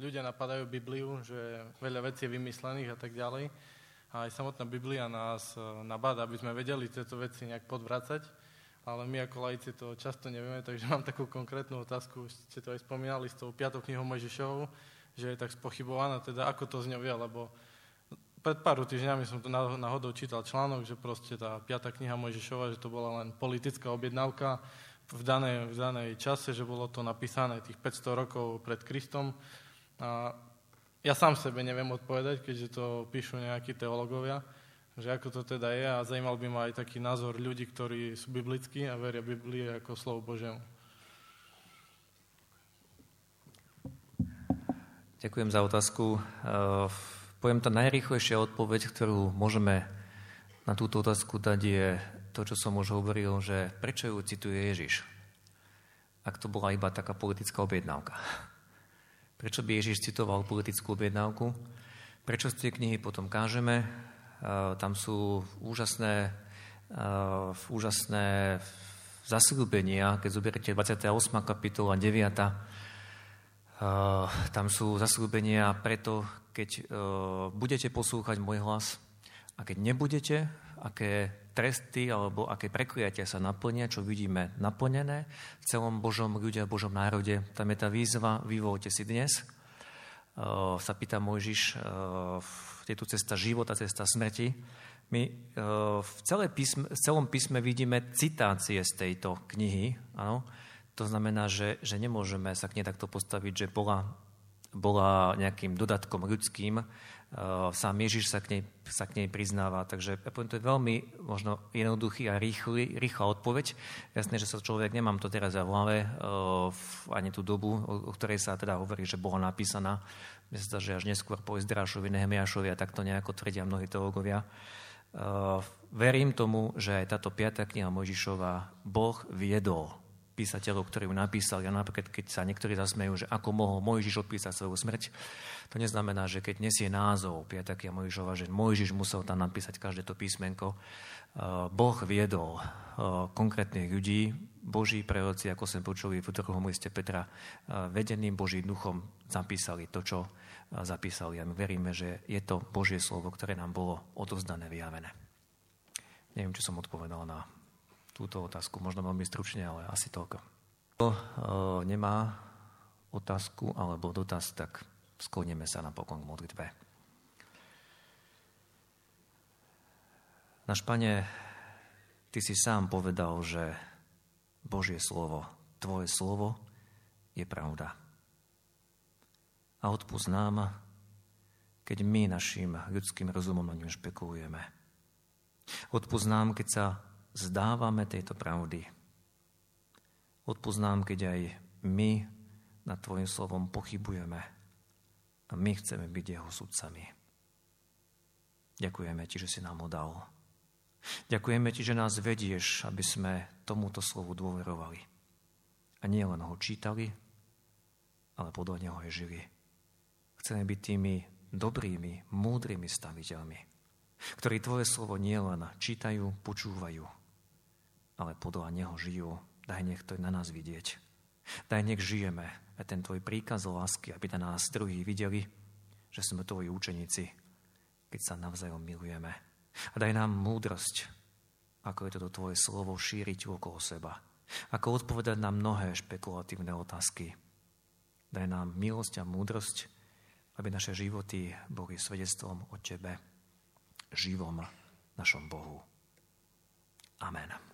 ľudia napadajú Bibliu, že veľa vecí je vymyslených a tak ďalej. A aj samotná Biblia nás e, nabáda, aby sme vedeli tieto veci nejak podvracať. ale my ako laici to často nevieme, takže mám takú konkrétnu otázku, ste to aj spomínali s tou piatou knihou Mojžišovou, že je tak spochybovaná, teda ako to z ňou je, lebo pred pár týždňami som to náhodou čítal článok, že proste tá piata kniha Mojžišova, že to bola len politická objednávka v danej, v danej čase, že bolo to napísané tých 500 rokov pred Kristom. A ja sám sebe neviem odpovedať, keďže to píšu nejakí teológovia, že ako to teda je a zajímal by ma aj taký názor ľudí, ktorí sú biblickí a veria Biblie ako slovo Božiemu. Ďakujem za otázku. Poviem tá najrýchlejšia odpoveď, ktorú môžeme na túto otázku dať je to, čo som už hovoril, že prečo ju cituje Ježiš, ak to bola iba taká politická objednávka. Prečo by Ježiš citoval politickú objednávku? Prečo z tej knihy potom kážeme? Tam sú úžasné, úžasné zasľúbenia, keď zoberiete 28. kapitola 9. Eh, tam sú zasľúbenia preto, keď budete poslúchať môj hlas a keď nebudete, aké tresty alebo aké prekliatia sa naplnia, čo vidíme naplnené v celom Božom ľudia, v Božom národe. Tam je tá výzva, vyvolte si dnes. Sa pýta Mojžiš je tu cesta života, cesta smrti. My e, v, celé písme, v celom písme vidíme citácie z tejto knihy. Áno? To znamená, že, že nemôžeme sa k nej takto postaviť, že bola, bola nejakým dodatkom ľudským. E, sám Ježiš sa k nej, sa k nej priznáva. Takže ja poviem, to je veľmi možno jednoduchý a rýchly, rýchla odpoveď. Jasné, že sa človek, nemám to teraz v hlave, e, ani tú dobu, o ktorej sa teda hovorí, že bola napísaná sa že až neskôr po Izdrášovi, Nehemiášovi a takto nejako tvrdia mnohí teológovia. Uh, verím tomu, že aj táto piatá kniha Mojžišova Boh viedol písateľov, ktorí ju napísali. A napríklad, keď sa niektorí zasmejú, že ako mohol Mojžiš odpísať svoju smrť, to neznamená, že keď nesie názov piatá kniha Mojžišova, že Mojžiš musel tam napísať každé to písmenko. Uh, boh viedol uh, konkrétnych ľudí, Boží proroci, ako sme počuli v druhom liste Petra, vedeným Božím duchom zapísali to, čo zapísali. A my veríme, že je to Božie slovo, ktoré nám bolo odovzdané, vyjavené. Neviem, či som odpovedal na túto otázku. Možno veľmi stručne, ale asi toľko. Kto e, nemá otázku alebo dotaz, tak sklonieme sa napokon k modlitbe. Naš Pane, Ty si sám povedal, že Božie slovo, tvoje slovo je pravda. A odpust nám, keď my našim ľudským rozumom na ňom špekulujeme. Odpust nám, keď sa zdávame tejto pravdy. Odpust nám, keď aj my nad Tvojim slovom pochybujeme a my chceme byť Jeho sudcami. Ďakujeme Ti, že si nám ho dal. Ďakujeme Ti, že nás vedieš, aby sme tomuto slovu dôverovali. A nie len ho čítali, ale podľa neho aj žili. Chceme byť tými dobrými, múdrymi staviteľmi, ktorí Tvoje slovo nielen čítajú, počúvajú, ale podľa neho žijú. Daj nech to na nás vidieť. Daj nech žijeme a ten Tvoj príkaz lásky, aby na nás druhí videli, že sme Tvoji učeníci, keď sa navzájom milujeme a daj nám múdrosť, ako je toto tvoje slovo šíriť okolo seba. Ako odpovedať na mnohé špekulatívne otázky. Daj nám milosť a múdrosť, aby naše životy boli svedectvom o Tebe, živom našom Bohu. Amen.